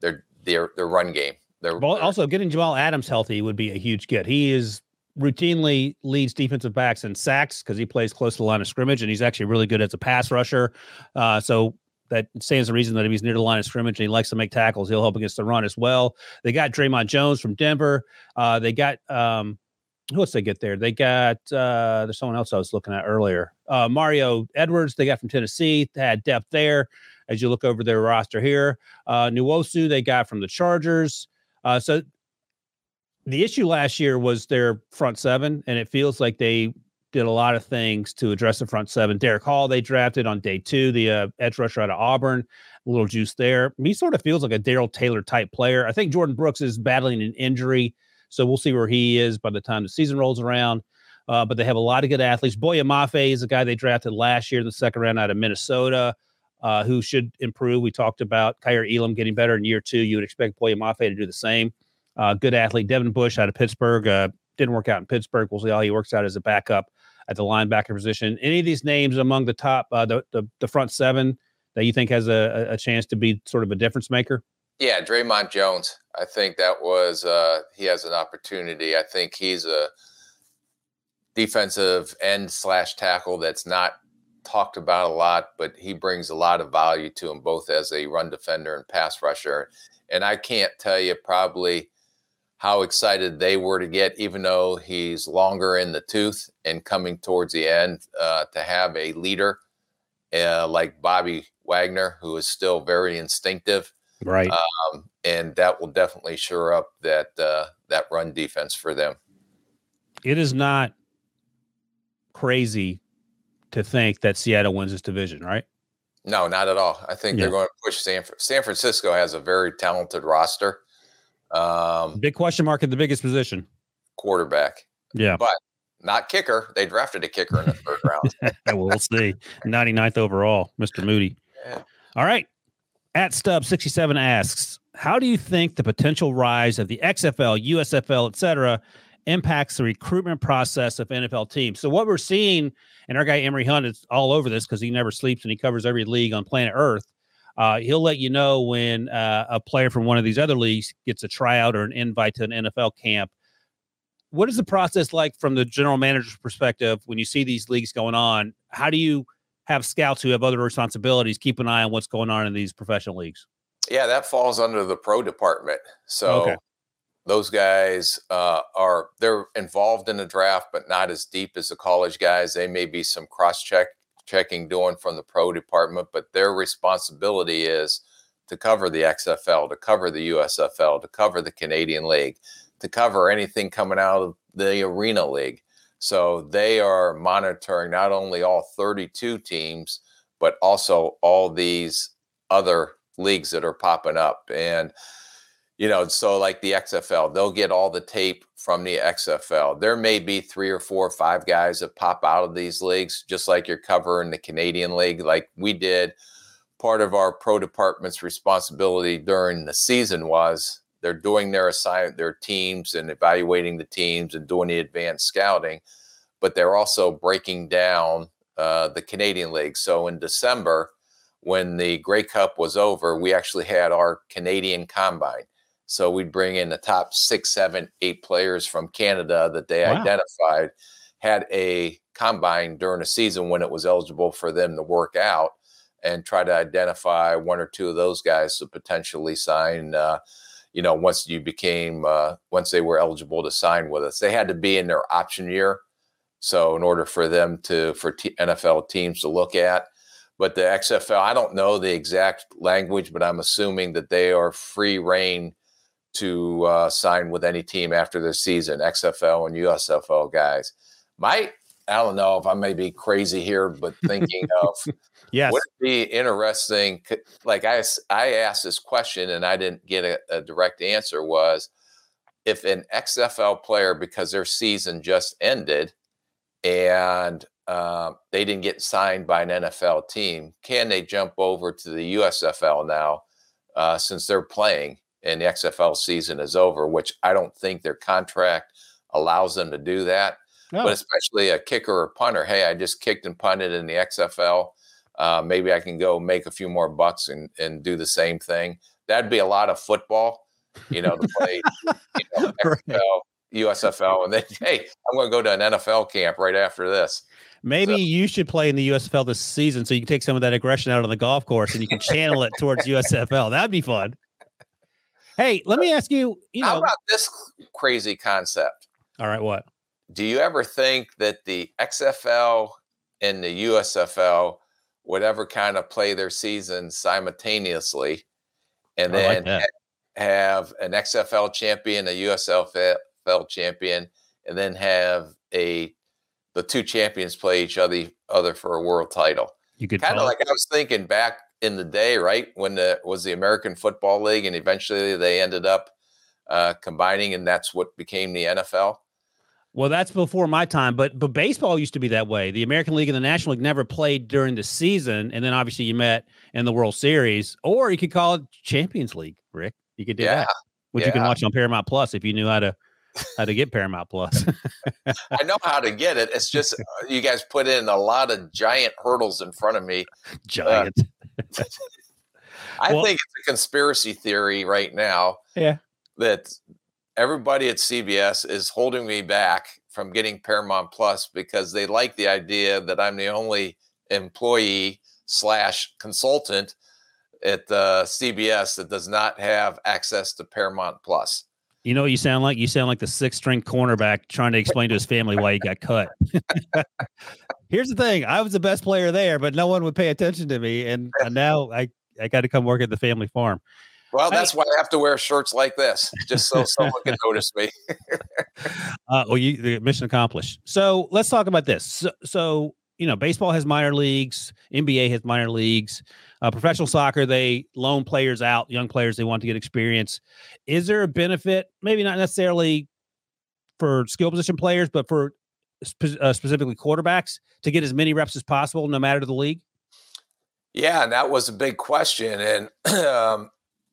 their their their run game. Their, well, also getting Jamal Adams healthy would be a huge get. He is routinely leads defensive backs in sacks because he plays close to the line of scrimmage and he's actually really good as a pass rusher. Uh, so that stands the reason that if he's near the line of scrimmage and he likes to make tackles, he'll help against the run as well. They got Dre'Mont Jones from Denver. Uh, they got um, who else they get there? They got uh, there's someone else I was looking at earlier. Uh, Mario Edwards, they got from Tennessee. They had depth there. As you look over their roster here, uh, Nwosu they got from the Chargers. Uh, so the issue last year was their front seven, and it feels like they did a lot of things to address the front seven. Derick Hall, they drafted on day two, the uh, edge rusher out of Auburn, a little juice there. He sort of feels like a Darrell Taylor type player. I think Jordyn Brooks is battling an injury, so we'll see where he is by the time the season rolls around. Uh, but they have a lot of good athletes. Boye Mafe is a guy they drafted last year in the second round out of Minnesota. Uh, who should improve. We talked about Kaiir Elam getting better in year two. You would expect Boye Mafe to do the same. Uh, good athlete. Devin Bush out of Pittsburgh. Uh, didn't work out in Pittsburgh. We'll see how he works out as a backup at the linebacker position. Any of these names among the top, uh, the, the, the front seven that you think has a, a chance to be sort of a difference maker? Yeah, Dre'Mont Jones. I think that was uh, he has an opportunity. I think he's a defensive end slash tackle that's not talked about a lot, but he brings a lot of value to him both as a run defender and pass rusher. And I can't tell you probably how excited they were to get, even though he's longer in the tooth and coming towards the end, uh, to have a leader uh, like Bobby Wagner, who is still very instinctive. Right. Um, and that will definitely shore up that uh, that run defense for them. It is not crazy to think that Seattle wins this division, right? No, not at all. I think yeah. they're going to push San, San Francisco has a very talented roster. Um, Big question mark at the biggest position. Quarterback. Yeah. But not kicker. They drafted a kicker in the third round. well, we'll see. 99th overall, Mr. Moody. Yeah. All right. At Stub 67 asks, how do you think the potential rise of the XFL, USFL, et cetera, impacts the recruitment process of NFL teams? So what we're seeing, and our guy Emory Hunt is all over this because he never sleeps and he covers every league on planet Earth. Uh, he'll let you know when uh, a player from one of these other leagues gets a tryout or an invite to an NFL camp. What is the process like from the general manager's perspective when you see these leagues going on? How do you have scouts who have other responsibilities keep an eye on what's going on in these professional leagues? Yeah, that falls under the pro department. So okay. those guys uh, are they're involved in the draft, but not as deep as the college guys. They may be some cross check checking doing from the pro department, but their responsibility is to cover the XFL, to cover the USFL, to cover the Canadian League, to cover anything coming out of the Arena League. So they are monitoring not only all 32 teams, but also all these other leagues that are popping up. And you know, so like the XFL, they'll get all the tape from the XFL. There may be three or four or five guys that pop out of these leagues, just like you're covering the Canadian League, like we did. Part of our pro department's responsibility during the season was they're doing their assignment, their teams, and evaluating the teams and doing the advanced scouting, but they're also breaking down uh, the Canadian League. So in December, when the Grey Cup was over, we actually had our Canadian Combine so we'd bring in the top six, seven, eight players from Canada that they wow. identified had a combine during a season when it was eligible for them to work out and try to identify one or two of those guys to potentially sign. Uh, you know, once you became, uh, once they were eligible to sign with us, they had to be in their option year. So in order for them to, for t- NFL teams to look at, but the XFL, I don't know the exact language, but I'm assuming that they are free reign to uh, sign with any team after the season, XFL and USFL guys. My, I don't know if I may be crazy here, but thinking of Yes. What would it be interesting? Like I asked this question and I didn't get a, a direct answer. Was if an XFL player, because their season just ended, and uh, they didn't get signed by an NFL team, can they jump over to the USFL now uh, since they're playing and the XFL season is over? Which I don't think their contract allows them to do that No. but especially a kicker or punter. Hey, I just kicked and punted in the XFL. Uh, maybe I can go make a few more bucks and, and do the same thing. That'd be a lot of football, you know, to play you know. XFL, USFL, and then hey, I'm going to go to an NFL camp right after this. Maybe you should play in the USFL this season so you can take some of that aggression out on the golf course and you can channel it towards USFL. That'd be fun. Hey, let me ask you, you How know, about this crazy concept? all right, what? Do you ever think that the XFL and the USFL would ever kind of play their seasons simultaneously, and I then ha- have an XFL champion, a USFL champion, and then have a the two champions play each other other for a world title? You could Kind of like I was thinking back in the day, right when the was the American Football League, and eventually they ended up uh, combining, and that's what became the NFL. Well, that's before my time, but but baseball used to be that way. The American League and the National League never played during the season, and then obviously you met in the World Series, or you could call it Champions League. Rick, you could do Yeah, that, which you can watch on Paramount Plus if you knew how to how to get Paramount Plus. I know how to get it. It's just uh, you guys put in a lot of giant hurdles in front of me. Giant. I Well- think it's a conspiracy theory right now yeah. that everybody at CBS is holding me back from getting Paramount Plus because they like the idea that I'm the only employee slash consultant at uh, CBS that does not have access to Paramount Plus. You know what you sound like? You sound like the six string cornerback trying to explain to his family why he got cut. Here's the thing: I was the best player there, but no one would pay attention to me, and uh, now I I got to come work at the family farm. Well, that's why I have to wear shirts like this, just so someone can notice me. Uh, well, you the mission accomplished. So let's talk about this. So, so you know, baseball has minor leagues, NBA has minor leagues, uh, professional soccer they loan players out, young players they want to get experience. Is there a benefit? Maybe not necessarily for skill position players, but for spe- uh, specifically quarterbacks to get as many reps as possible, no matter the league. Yeah, and that was a big question. And um,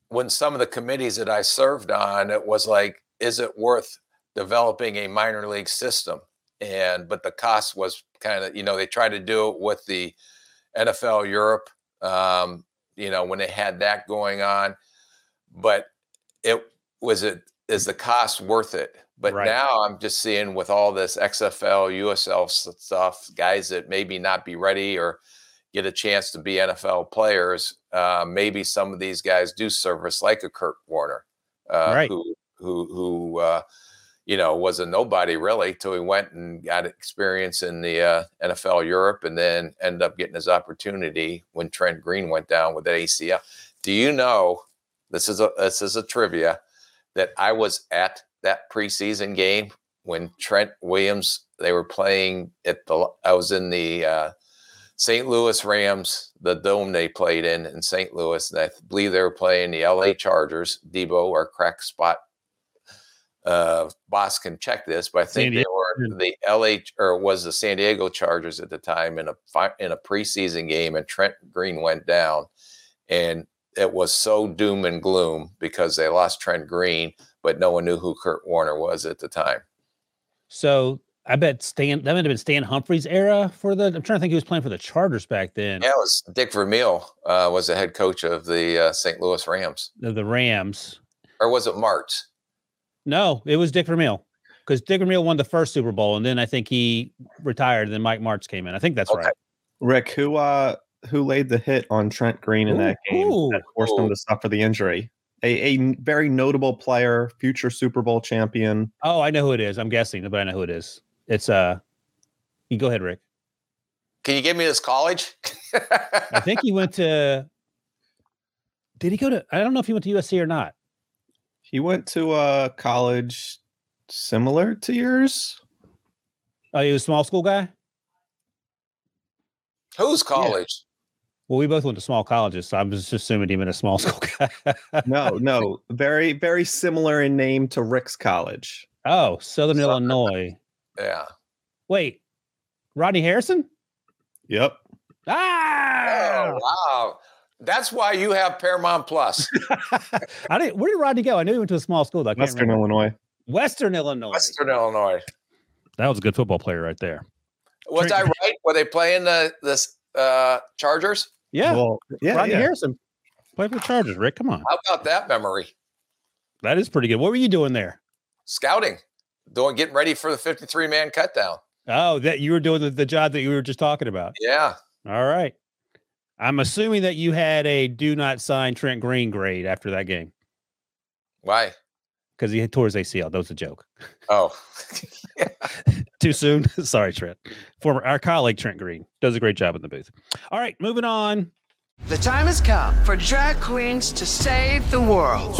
when some of the committees that I served on, it was like, is it worth developing a minor league system? And but the cost was kind of, you know, they tried to do it with the NFL Europe, um, you know, when they had that going on, but it was it is the cost worth it? But Right. now I'm just seeing with all this XFL, USL stuff, guys that maybe not be ready or get a chance to be NFL players, uh, maybe some of these guys do service like a Kurt Warner, uh, Right. who who who uh, you know was a nobody really till he went and got experience in the uh, NFL Europe, and then ended up getting his opportunity when Trent Green went down with the ACL. Do you know? This is a this is a trivia that I was at that preseason game when Trent Williams they were playing at the I was in the uh, St. Louis Rams, the dome they played in in St. Louis, and I believe they were playing the LA Chargers. Debo, our crack spot uh, boss, can check this, but I think they were the LA or was the San Diego Chargers at the time in a in a preseason game, and Trent Green went down, and it was so doom and gloom because they lost Trent Green, but no one knew who Kurt Warner was at the time. So I bet Stan that might have been Stan Humphries era for the. I'm trying to think who was playing for the Chargers back then. Yeah, it was Dick Vermeil uh, was the head coach of the uh, St. Louis Rams, The, the Rams. or was it Martz? No, it was Dick Vermeil because Dick Vermeil won the first Super Bowl, and then I think he retired. And then Mike Martz came in. I think that's Okay. right. Rick, who uh who laid the hit on Trent Green in that game Ooh, that forced him to suffer the injury? A very notable player, future Super Bowl champion. Oh, I know who it is. I'm guessing, but I know who it is. It's uh, you go ahead, Rick. Can you give me his college? I think he went to. Did he go to? I don't know if he went to USC or not. He went to a college similar to yours. Oh, he was a small school guy. Whose college? Well, we both went to small colleges, so I'm just assuming he went to small school guy. No, no, very, very similar in name to Rick's college. oh, Southern Southern. Illinois. Yeah. Wait, Rodney Harrison? Yep. Ah, Oh, wow. That's why you have Paramount Plus. I didn't. Where did Rodney go? I knew he went to a small school. though. I can't Western remember. Illinois. Western Illinois. Western Illinois. That was a good football player right there. Was I right? Were they playing the this uh Chargers? Yeah, Well, yeah, Rodney yeah. Harrison played for the Chargers. Rick, come on, How about that memory? that is pretty good. What were you doing there? Scouting. Doing getting ready for the 53 man cutdown. Oh, that you were doing the, the job that you were just talking about. Yeah. All right. I'm assuming that you had a do not sign Trent Green grade after that game Why? because he had tore his ACL. That was a joke. Oh. Too soon. Sorry, Trent. Former our colleague Trent Green does a great job in the booth. All right, moving on. The time has come for drag queens to save the world.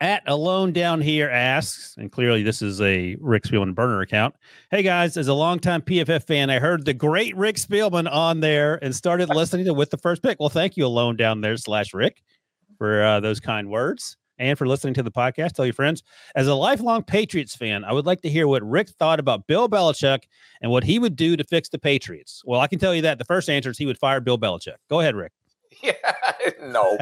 At Alone Down Here asks, and clearly this is a Rick Spielman burner account. Hey guys, as a longtime PFF fan, I heard the great Rick Spielman on there and started listening to with the first pick. Well, thank you, Alone Down There slash Rick, for uh, those kind words and for listening to the podcast. Tell your friends. As a lifelong Patriots fan, I would like to hear what Rick thought about Bill Belichick and what he would do to fix the Patriots. Well, I can tell you that the first answer is he would fire Bill Belichick. Go ahead, Rick. Yeah. No.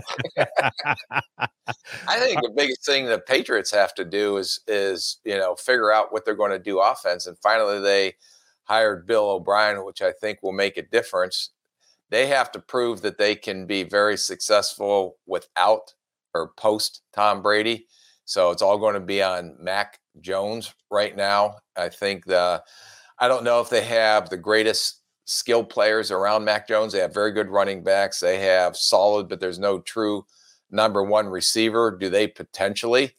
I think the biggest thing the Patriots have to do is is you know figure out what they're going to do offense, and finally they hired Bill O'Brien, which I think will make a difference. They have to prove that they can be very successful without or post Tom Brady. So it's all going to be on Mac Jones right now. I think the I don't know if they have the greatest skilled players around Mac Jones. They have very good running backs. They have solid, but there's no true number one receiver. Do they potentially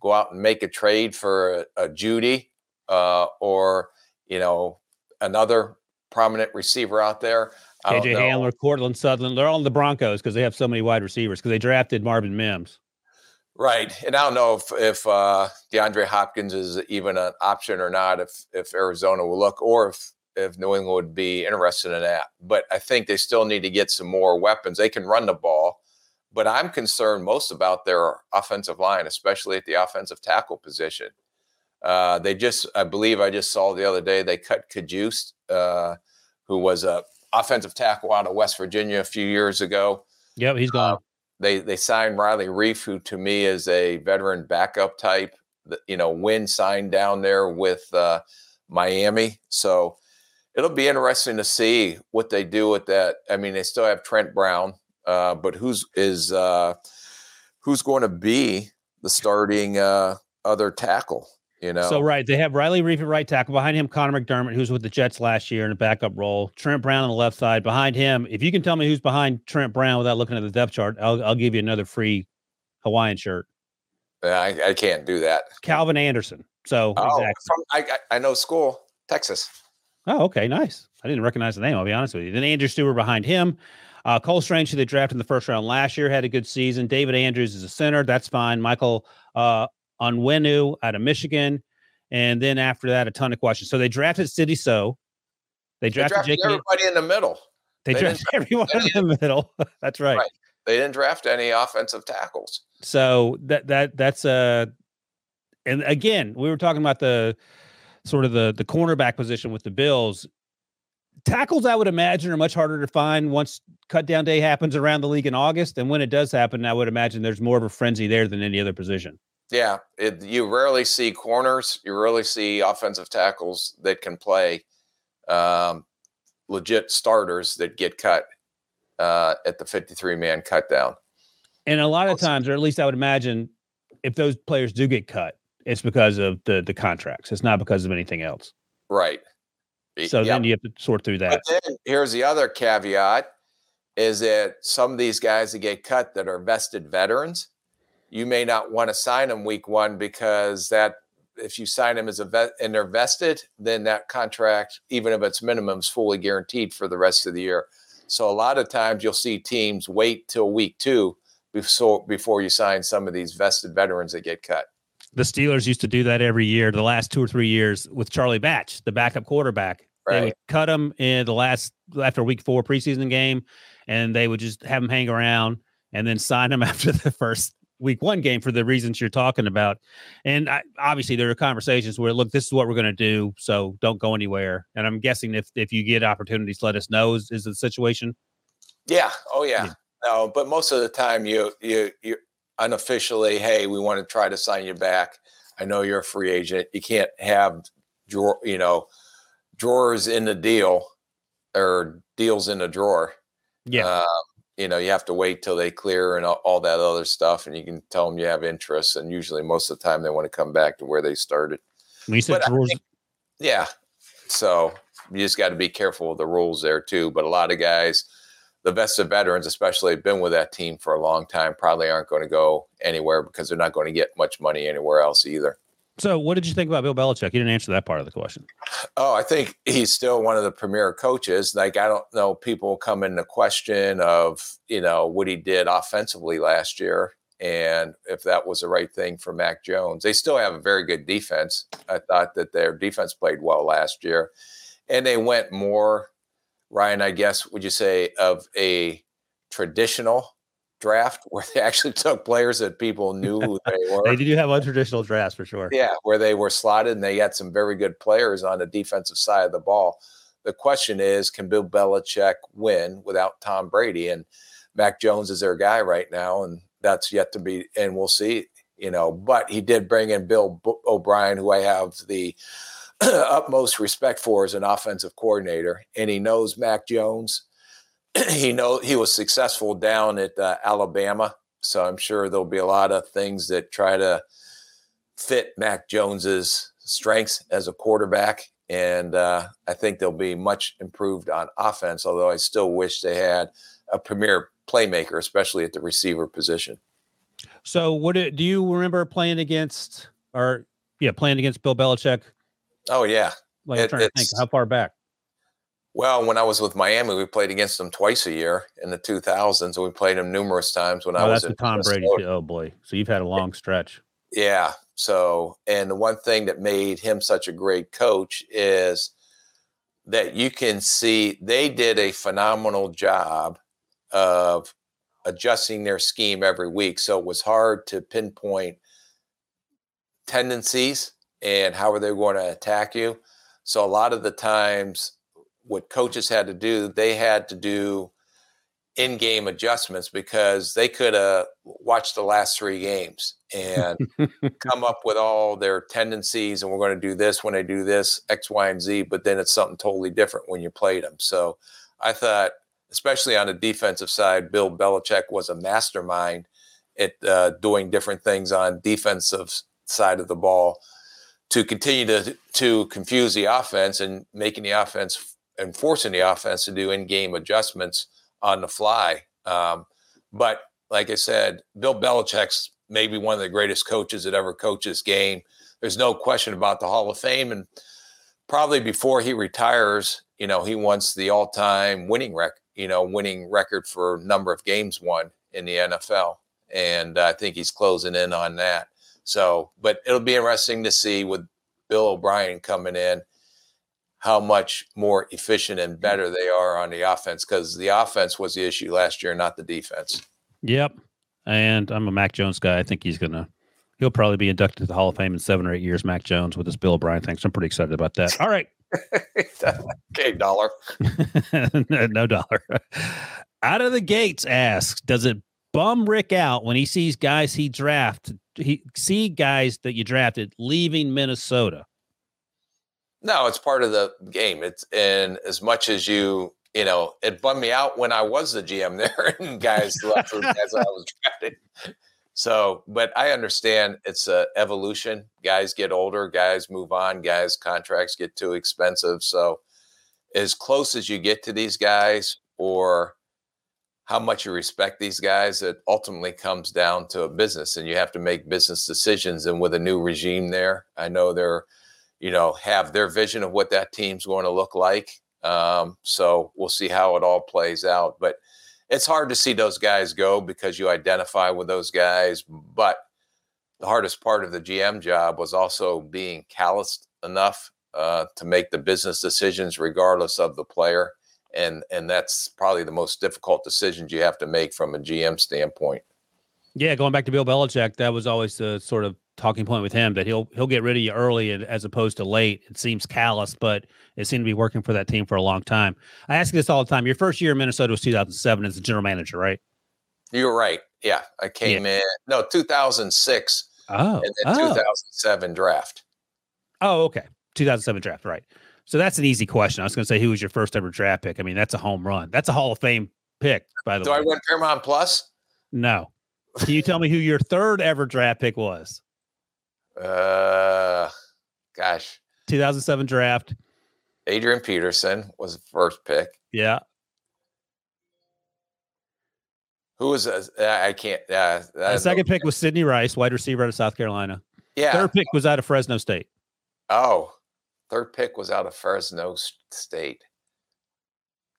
go out and make a trade for a, a Jeudy uh, or you know another prominent receiver out there? KJ. Hamler, Courtland Sutherland, they're all in the Broncos because they have so many wide receivers because they drafted Marvin Mims. Right, and I don't know if if uh, DeAndre Hopkins is even an option or not. If if Arizona will look, or if if New England would be interested in that. But I think they still need to get some more weapons. They can run the ball, but I'm concerned most about their offensive line, especially at the offensive tackle position. Uh, they just, I believe, I just saw the other day they cut Cajuste, uh, who was a offensive tackle out of West Virginia a few years ago. Yep, he's gone. They they signed Riley Reiff, who to me is a veteran backup type. You know, win signed down there with uh, Miami, so it'll be interesting to see what they do with that. I mean, they still have Trent Brown, uh, but who's is uh, who's going to be the starting uh, other tackle? You know, So right, they have Riley Reiff at right tackle. Behind him, Connor McDermott, who's with the Jets last year in a backup role. Trent Brown on the left side. Behind him, if you can tell me who's behind Trent Brown without looking at the depth chart, I'll, I'll give you another free Hawaiian shirt. I, I can't do that. Calvin Anderson. So Oh, exactly. from, I, I I know school, Texas. Oh, okay, nice. I didn't recognize the name. I'll be honest with you. Then Andrew Stewart behind him. Uh, Cole Strange, who they drafted in the first round last year, had a good season. David Andrews is a center. That's fine. Michael uh, Onwenu out of Michigan. And then after that, a ton of questions. So they drafted City So. They They drafted drafted everybody in the middle. They, They draft everyone in the middle. That's right. Right. They didn't draft any offensive tackles. So that that that's uh and again, we were talking about the sort of the the cornerback position with the Bills. Tackles, I would imagine, are much harder to find once cut down day happens around the league in August. And when it does happen, I would imagine there's more of a frenzy there than any other position. Yeah, it, you rarely see corners. You rarely see offensive tackles that can play um, legit starters that get cut uh, at the 53 man cut down. And a lot of times, or at least I would imagine, if those players do get cut, it's because of the the contracts. It's not because of anything else. Right. So yep. then you have to sort through that. But then here's the other caveat is that some of these guys that get cut that are vested veterans, you may not want to sign them week one because that if you sign them as a vet and they're vested, then that contract, even if it's minimum, is fully guaranteed for the rest of the year. So a lot of times you'll see teams wait till week two before before you sign some of these vested veterans that get cut. The Steelers used to do that every year, the last two or three years with Charlie Batch, the backup quarterback. They would cut him in the last after week four preseason game, and they would just have him hang around and then sign him after the first week one game for the reasons you're talking about. And I, obviously, there are conversations where look, this is what we're going to do, so don't go anywhere. And I'm guessing if if you get opportunities, let us know. Is, is the situation? Yeah. Oh yeah. No, but most of the time you you you unofficially, hey, we want to try to sign you back. I know you're a free agent. You can't have drawer, you know, drawers in the deal or deals in the drawer. Yeah. Uh, you know, you have to wait till they clear and all, all that other stuff, and you can tell them you have interest. And usually, most of the time, they want to come back to where they started. When you said drawers, think- Yeah. So you just got to be careful of the rules there too. But a lot of guys, the vested veterans, especially, have been with that team for a long time, probably aren't going to go anywhere because they're not going to get much money anywhere else either. so what did you think about Bill Belichick? You didn't answer that part of the question. Oh, I think he's still one of the premier coaches. Like I don't know, people come into question of you know what he did offensively last year and if that was the right thing for Mac Jones. They still have a very good defense. I thought that their defense played well last year, and they went more. Ryan, I guess would you say of a traditional draft where they actually took players that people knew who they were. They do have untraditional drafts for sure. Yeah, where they were slotted and they got some very good players on the defensive side of the ball. The question is, can Bill Belichick win without Tom Brady? And Mac Jones is their guy right now, and that's yet to be, and we'll see. You know, but he did bring in Bill B- O'Brien, who I have the utmost respect for as an offensive coordinator, and he knows Mac Jones. he know he was successful down at uh, Alabama, so I'm sure there'll be a lot of things that try to fit Mac Jones's strengths as a quarterback, and uh, I think they'll be much improved on offense. Although I still wish they had a premier playmaker, especially at the receiver position. So what do, you remember playing against or yeah, playing against Bill Belichick? Oh yeah, Like I'm trying to think how far back. Well, when I was with Miami, we played against them twice a year in the 2000s, and we played them numerous times when I Oh, was that's the Tom Brady. Minnesota. too. Oh boy. So you've had a long stretch. Yeah. So, and the one thing that made him such a great coach is that you can see they did a phenomenal job of adjusting their scheme every week. So it was hard to pinpoint tendencies and how are they going to attack you. So a lot of the times, what coaches had to do, they had to do in-game adjustments because they could have watched the last three games and come up with all their tendencies and we're going to do this when they do this x y and z but then it's something totally different when you played them so i thought especially on the defensive side bill belichick was a mastermind at uh, doing different things on defensive side of the ball to continue to to confuse the offense and making the offense and forcing the offense to do in-game adjustments on the fly. Um, but like I said, Bill Belichick's maybe one of the greatest coaches that ever coached this game. There's no question about the Hall of Fame, and probably before he retires, you know, he wants the all-time winning record, you know, winning record for number of games won in the NFL, and I think he's closing in on that. So, but it'll be interesting to see with Bill O'Brien coming in how much more efficient and mm-hmm. better they are on the offense because the offense was the issue last year, not the defense. Yep. And I'm a Mac Jones guy. I think he's gonna he'll probably be inducted to the Hall of Fame in seven or eight years. Mac Jones with this Bill O'Brien thing. So I'm pretty excited about that. All right. okay, dollar. no dollar. Out of the gates asks, does it bum Rick out when he sees guys he drafted he see guys that you drafted leaving Minnesota? No, it's part of the game. It's and as much as you, you know, it bummed me out when I was the GM there and guys left as I was drafted. So, but I understand it's a evolution. Guys get older, guys move on, guys contracts get too expensive. So, as close as you get to these guys, or how much you respect these guys, it ultimately comes down to a business, and you have to make business decisions. And with a new regime there, I know they're, you know, have their vision of what that team's going to look like. Um, so we'll see how it all plays out, but it's hard to see those guys go because you identify with those guys. But the hardest part of the GM job was also being calloused enough uh, to make the business decisions regardless of the player. And, and that's probably the most difficult decisions you have to make from a GM standpoint. Yeah, going back to Bill Belichick, that was always the sort of talking point with him that he'll he'll get rid of you early as opposed to late. It seems callous, but it seemed to be working for that team for a long time. I ask you this all the time. Your first year in Minnesota was 2007 as a general manager, right? You're right. Yeah, I came yeah. in no 2006. Oh, and then oh. 2007 draft. Oh, okay. 2007 draft, right? So that's an easy question. I was going to say, who was your first ever draft pick? I mean, that's a home run. That's a Hall of Fame pick, by the Do way. Do I win Paramount Plus? No. Can you tell me who your third ever draft pick was? Uh, gosh, 2007 draft. Adrian Peterson was the first pick. Yeah. Who was uh, I can't. Uh, the second pick was Sidney Rice, wide receiver out of South Carolina. Yeah. Third pick was out of Fresno State. Oh, third pick was out of Fresno State.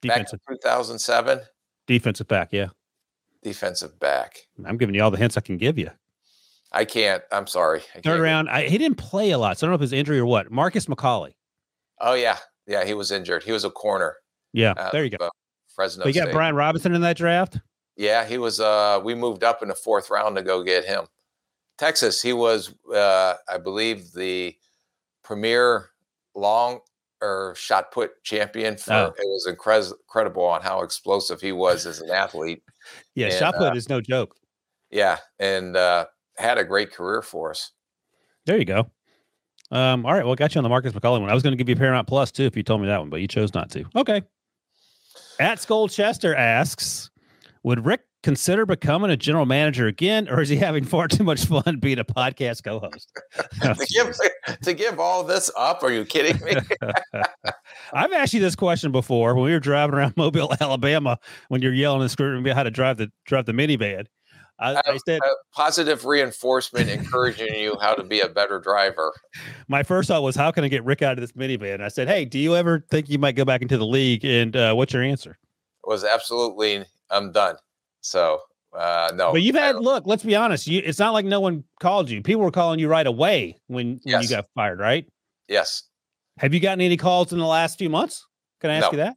Defensive. Back in 2007. Defensive back, yeah. Defensive back. I'm giving you all the hints I can give you. I can't. I'm sorry. I Third round. I, he didn't play a lot, so I don't know if it's injury or what. Marcus McCauley. Oh yeah, yeah. He was injured. He was a corner. Yeah, uh, there you go. Uh, Fresno. You got State. Brian Robison in that draft. Yeah, he was. Uh, we moved up in the fourth round to go get him. Texas. He was, uh, I believe, the premier long or shot put champion. For, oh. It was incre- incredible on how explosive he was as an athlete. yeah, and, shot put uh, is no joke. Yeah, and uh, had a great career for us. There you go. Um, all right, well, got you on the Marcus McCauley one. I was going to give you Paramount Plus too if you told me that one, but you chose not to. Okay. At Skull Chester asks, would Rick consider becoming a general manager again, or is he having far too much fun being a podcast co-host? to, give, to give all this up? Are you kidding me? I've asked you this question before when we were driving around Mobile, Alabama, when you're yelling and screaming about how to drive the drive the minivan. I, I said positive reinforcement encouraging you how to be a better driver. My first thought was, how can I get Rick out of this minivan? I said, Hey, do you ever think you might go back into the league? And uh, what's your answer? It was absolutely, I'm done. So, uh, no. But you've had, look, let's be honest. You, it's not like no one called you. People were calling you right away when, yes. when you got fired, right? Yes. Have you gotten any calls in the last few months? Can I ask no. you that?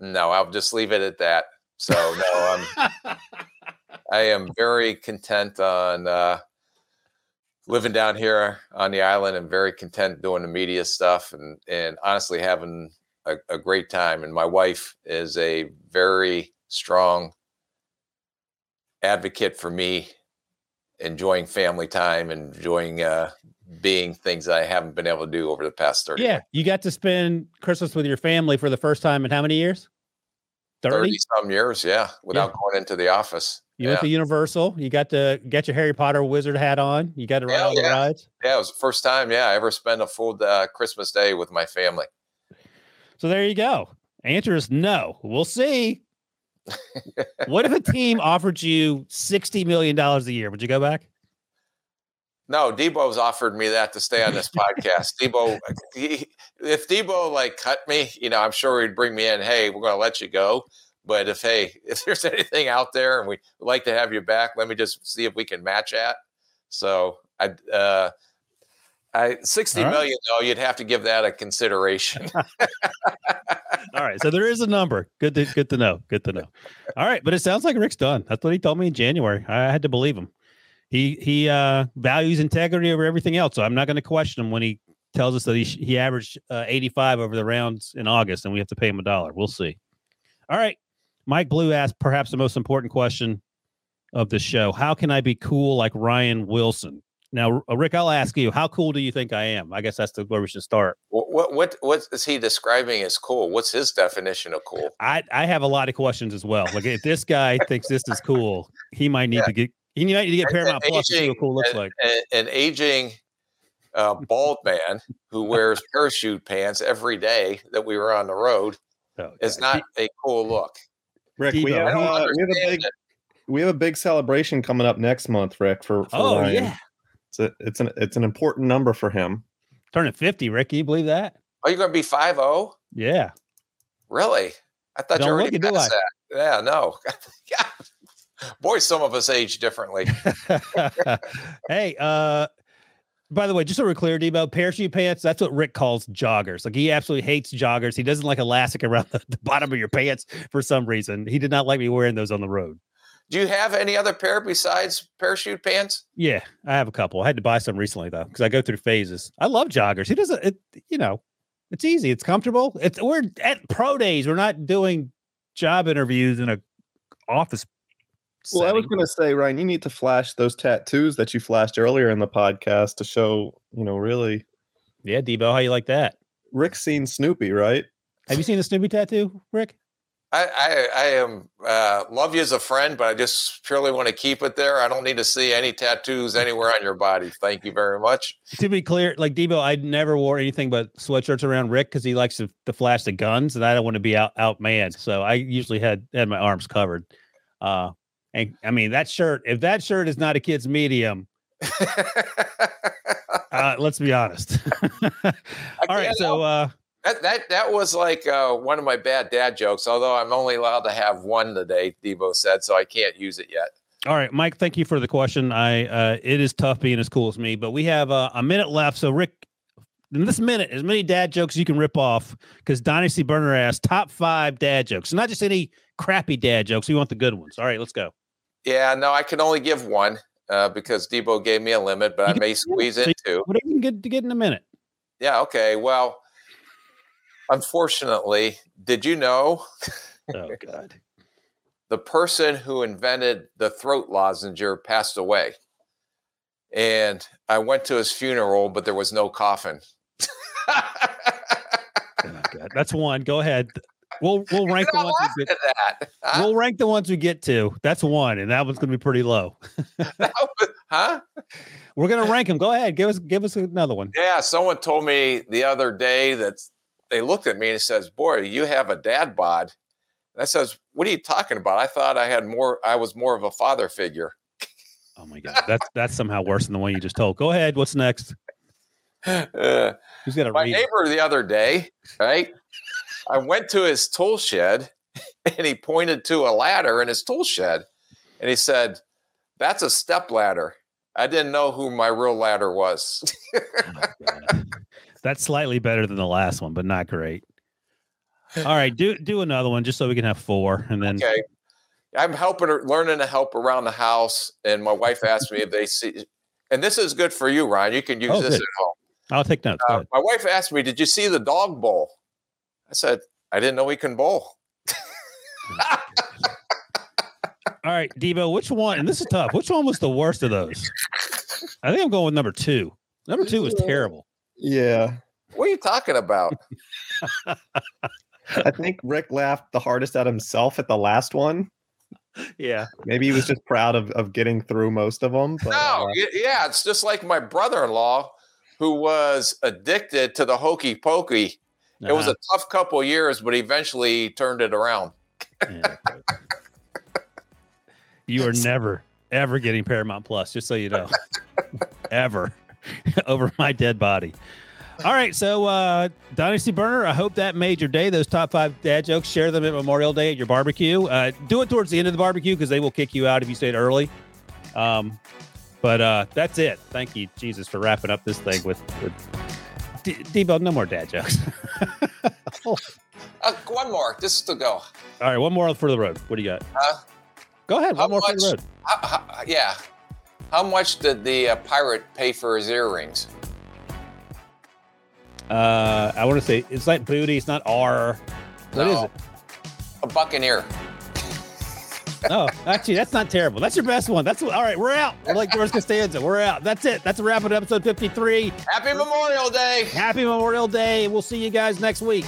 No, I'll just leave it at that. So, no, I'm. I am very content on uh, living down here on the island and very content doing the media stuff and and honestly having a, a great time. And my wife is a very strong advocate for me enjoying family time and enjoying uh, being things that I haven't been able to do over the past 30 Yeah, you got to spend Christmas with your family for the first time in how many years? 30, 30 some years, yeah, without yeah. going into the office. You yeah. went to Universal. You got to get your Harry Potter wizard hat on. You got to ride yeah, all the rides. Yeah, it was the first time. Yeah, I ever spent a full uh, Christmas day with my family. So there you go. Answer is no. We'll see. What if a team offered you sixty million dollars a year? Would you go back? No, Debo's offered me that to stay on this podcast. Debo, he, if Debo like cut me, you know, I'm sure he'd bring me in. Hey, we're going to let you go. But if hey, if there's anything out there and we'd like to have you back, let me just see if we can match at. So I uh, I sixty right. million though, you'd have to give that a consideration. All right, so there is a number. Good to good to know. Good to know. All right, but it sounds like Rick's done. That's what he told me in January. I had to believe him. He he uh, values integrity over everything else. So I'm not going to question him when he tells us that he he averaged uh, 85 over the rounds in August, and we have to pay him a dollar. We'll see. All right, Mike Blue asked perhaps the most important question of the show: How can I be cool like Ryan Wilson? Now, uh, Rick, I'll ask you: How cool do you think I am? I guess that's the, where we should start. what, what what what is he describing as cool? What's his definition of cool? I I have a lot of questions as well. Like if this guy thinks this is cool, he might need Yeah. to get he might need to get Paramount An Plus to see what cool looks an- like. An, an aging uh, bald man who wears parachute pants every day that we were on the road Oh, is not a cool look. Rick, we have, uh, we have a big it. we have a big celebration coming up next month, Rick. For, for Oh Ryan. yeah, it's a, it's an it's an important number for him. turning fifty. Rick, can you believe that? Are you going to be five zero? Yeah. Really? I thought Don't you already look it, do passed that. Yeah, no. yeah. Boy, some of us age differently. hey, uh, by the way, just so we're clear, Debo, parachute pants, that's what Rick calls joggers. Like he absolutely hates joggers. He doesn't like elastic around the, the bottom of your pants for some reason. He did not like me wearing those on the road. Do you have any other pair besides parachute pants? Yeah, I have a couple. I had to buy some recently though, because I go through phases. I love joggers. He doesn't, it, you know, it's easy. It's comfortable. It's we're at pro days. We're not doing job interviews in a office. Well, I was going to say, Ryan, you need to flash those tattoos that you flashed earlier in the podcast to show, you know, really yeah, Debo, how you like that? Rick's seen Snoopy, right? Have you seen the Snoopy tattoo, Rick? I, I, I am uh, love you as a friend, but I just purely want to keep it there. I don't need to see any tattoos anywhere on your body. Thank you very much. To be clear, like Debo, I never wore anything but sweatshirts around Rick because he likes to, to flash the guns, and I don't want to be out outmanned. So I usually had had my arms covered. Uh, and I mean that shirt. If that shirt is not a kid's medium, uh, let's be honest. All right, so uh, That that that was like uh, one of my bad dad jokes. Although I'm only allowed to have one today, Debo said, so I can't use it yet. All right, Mike. Thank you for the question. I uh, it is tough being as cool as me, but we have uh, a minute left. So Rick, in this minute, as many dad jokes you can rip off because Dynasty Burner asked top five dad jokes, not just any crappy dad jokes. We want the good ones. All right, let's go. Yeah, no, I can only give one uh, because Debo gave me a limit, but I may squeeze in you- two. Whatever you can get to get in a minute. Yeah, okay. Well, unfortunately, did you know Oh God. the person who invented the throat lozenger passed away? And I went to his funeral, but there was no coffin. Oh, God. That's one. Go ahead. We'll we'll rank the ones we get. at that. Huh? We'll rank the ones we get to. That's one, and that one's gonna be pretty low. huh? We're gonna rank them. Go ahead. Give us give us another one. Yeah, someone told me the other day that they looked at me and says, "Boy, you have a dad bod." And I says, "What are you talking about? I thought I had more. I was more of a father figure." Oh my God. That's that's somehow worse than the one you just told. Go ahead. What's next? Uh, Who's got to my it? neighbor the other day, right? I went to his tool shed, and he pointed to a ladder in his tool shed, and he said, "That's a step ladder." I didn't know who my real ladder was. That's slightly better than the last one, but not great. All right, do do another one just so we can have four, and then okay. I'm helping her, learning to help around the house, and my wife asked me if they see. And this is good for you, Ryan. You can use Oh, this good. at home. I'll take notes. Uh, my wife asked me, "Did you see the dog bowl?" I said, "I didn't know he can bowl." All right, Debo, which one? And this is tough. Which one was the worst of those? I think I'm going with number two. Number two was terrible. Yeah. What are you talking about? I think Rick laughed the hardest at himself at the last one. Yeah. Maybe he was just proud of, of getting through most of them. But, no, uh, yeah, it's just like my brother-in-law who was addicted to the hokey pokey. It was Uh-huh. a tough couple of years, but eventually he turned it around. Yeah. you are never ever getting Paramount Plus, just so you know. ever over my dead body. All right, so uh Dynasty Burner, I hope that made your day. Those top five dad jokes, share them at Memorial Day at your barbecue. Uh, do it towards the end of the barbecue because they will kick you out if you stayed early. Um, But uh, that's it. Thank you, Jesus, for wrapping up this thing with with D- Debo. No more dad jokes. Uh, one more. This is to go. All right, one more for the road. What do you got? Huh? Go ahead. One more for the road. Yeah. How much did the uh, pirate pay for his earrings? Uh, I want to say it's like booty. It's not R. What is No. it? A buccaneer. Oh, actually, that's not terrible. That's your best one. That's all right. We're out. We're like George Costanza. We're out. That's it. That's a wrap it. Episode fifty-three. Happy Memorial Day. Happy Memorial Day. We'll see you guys next week.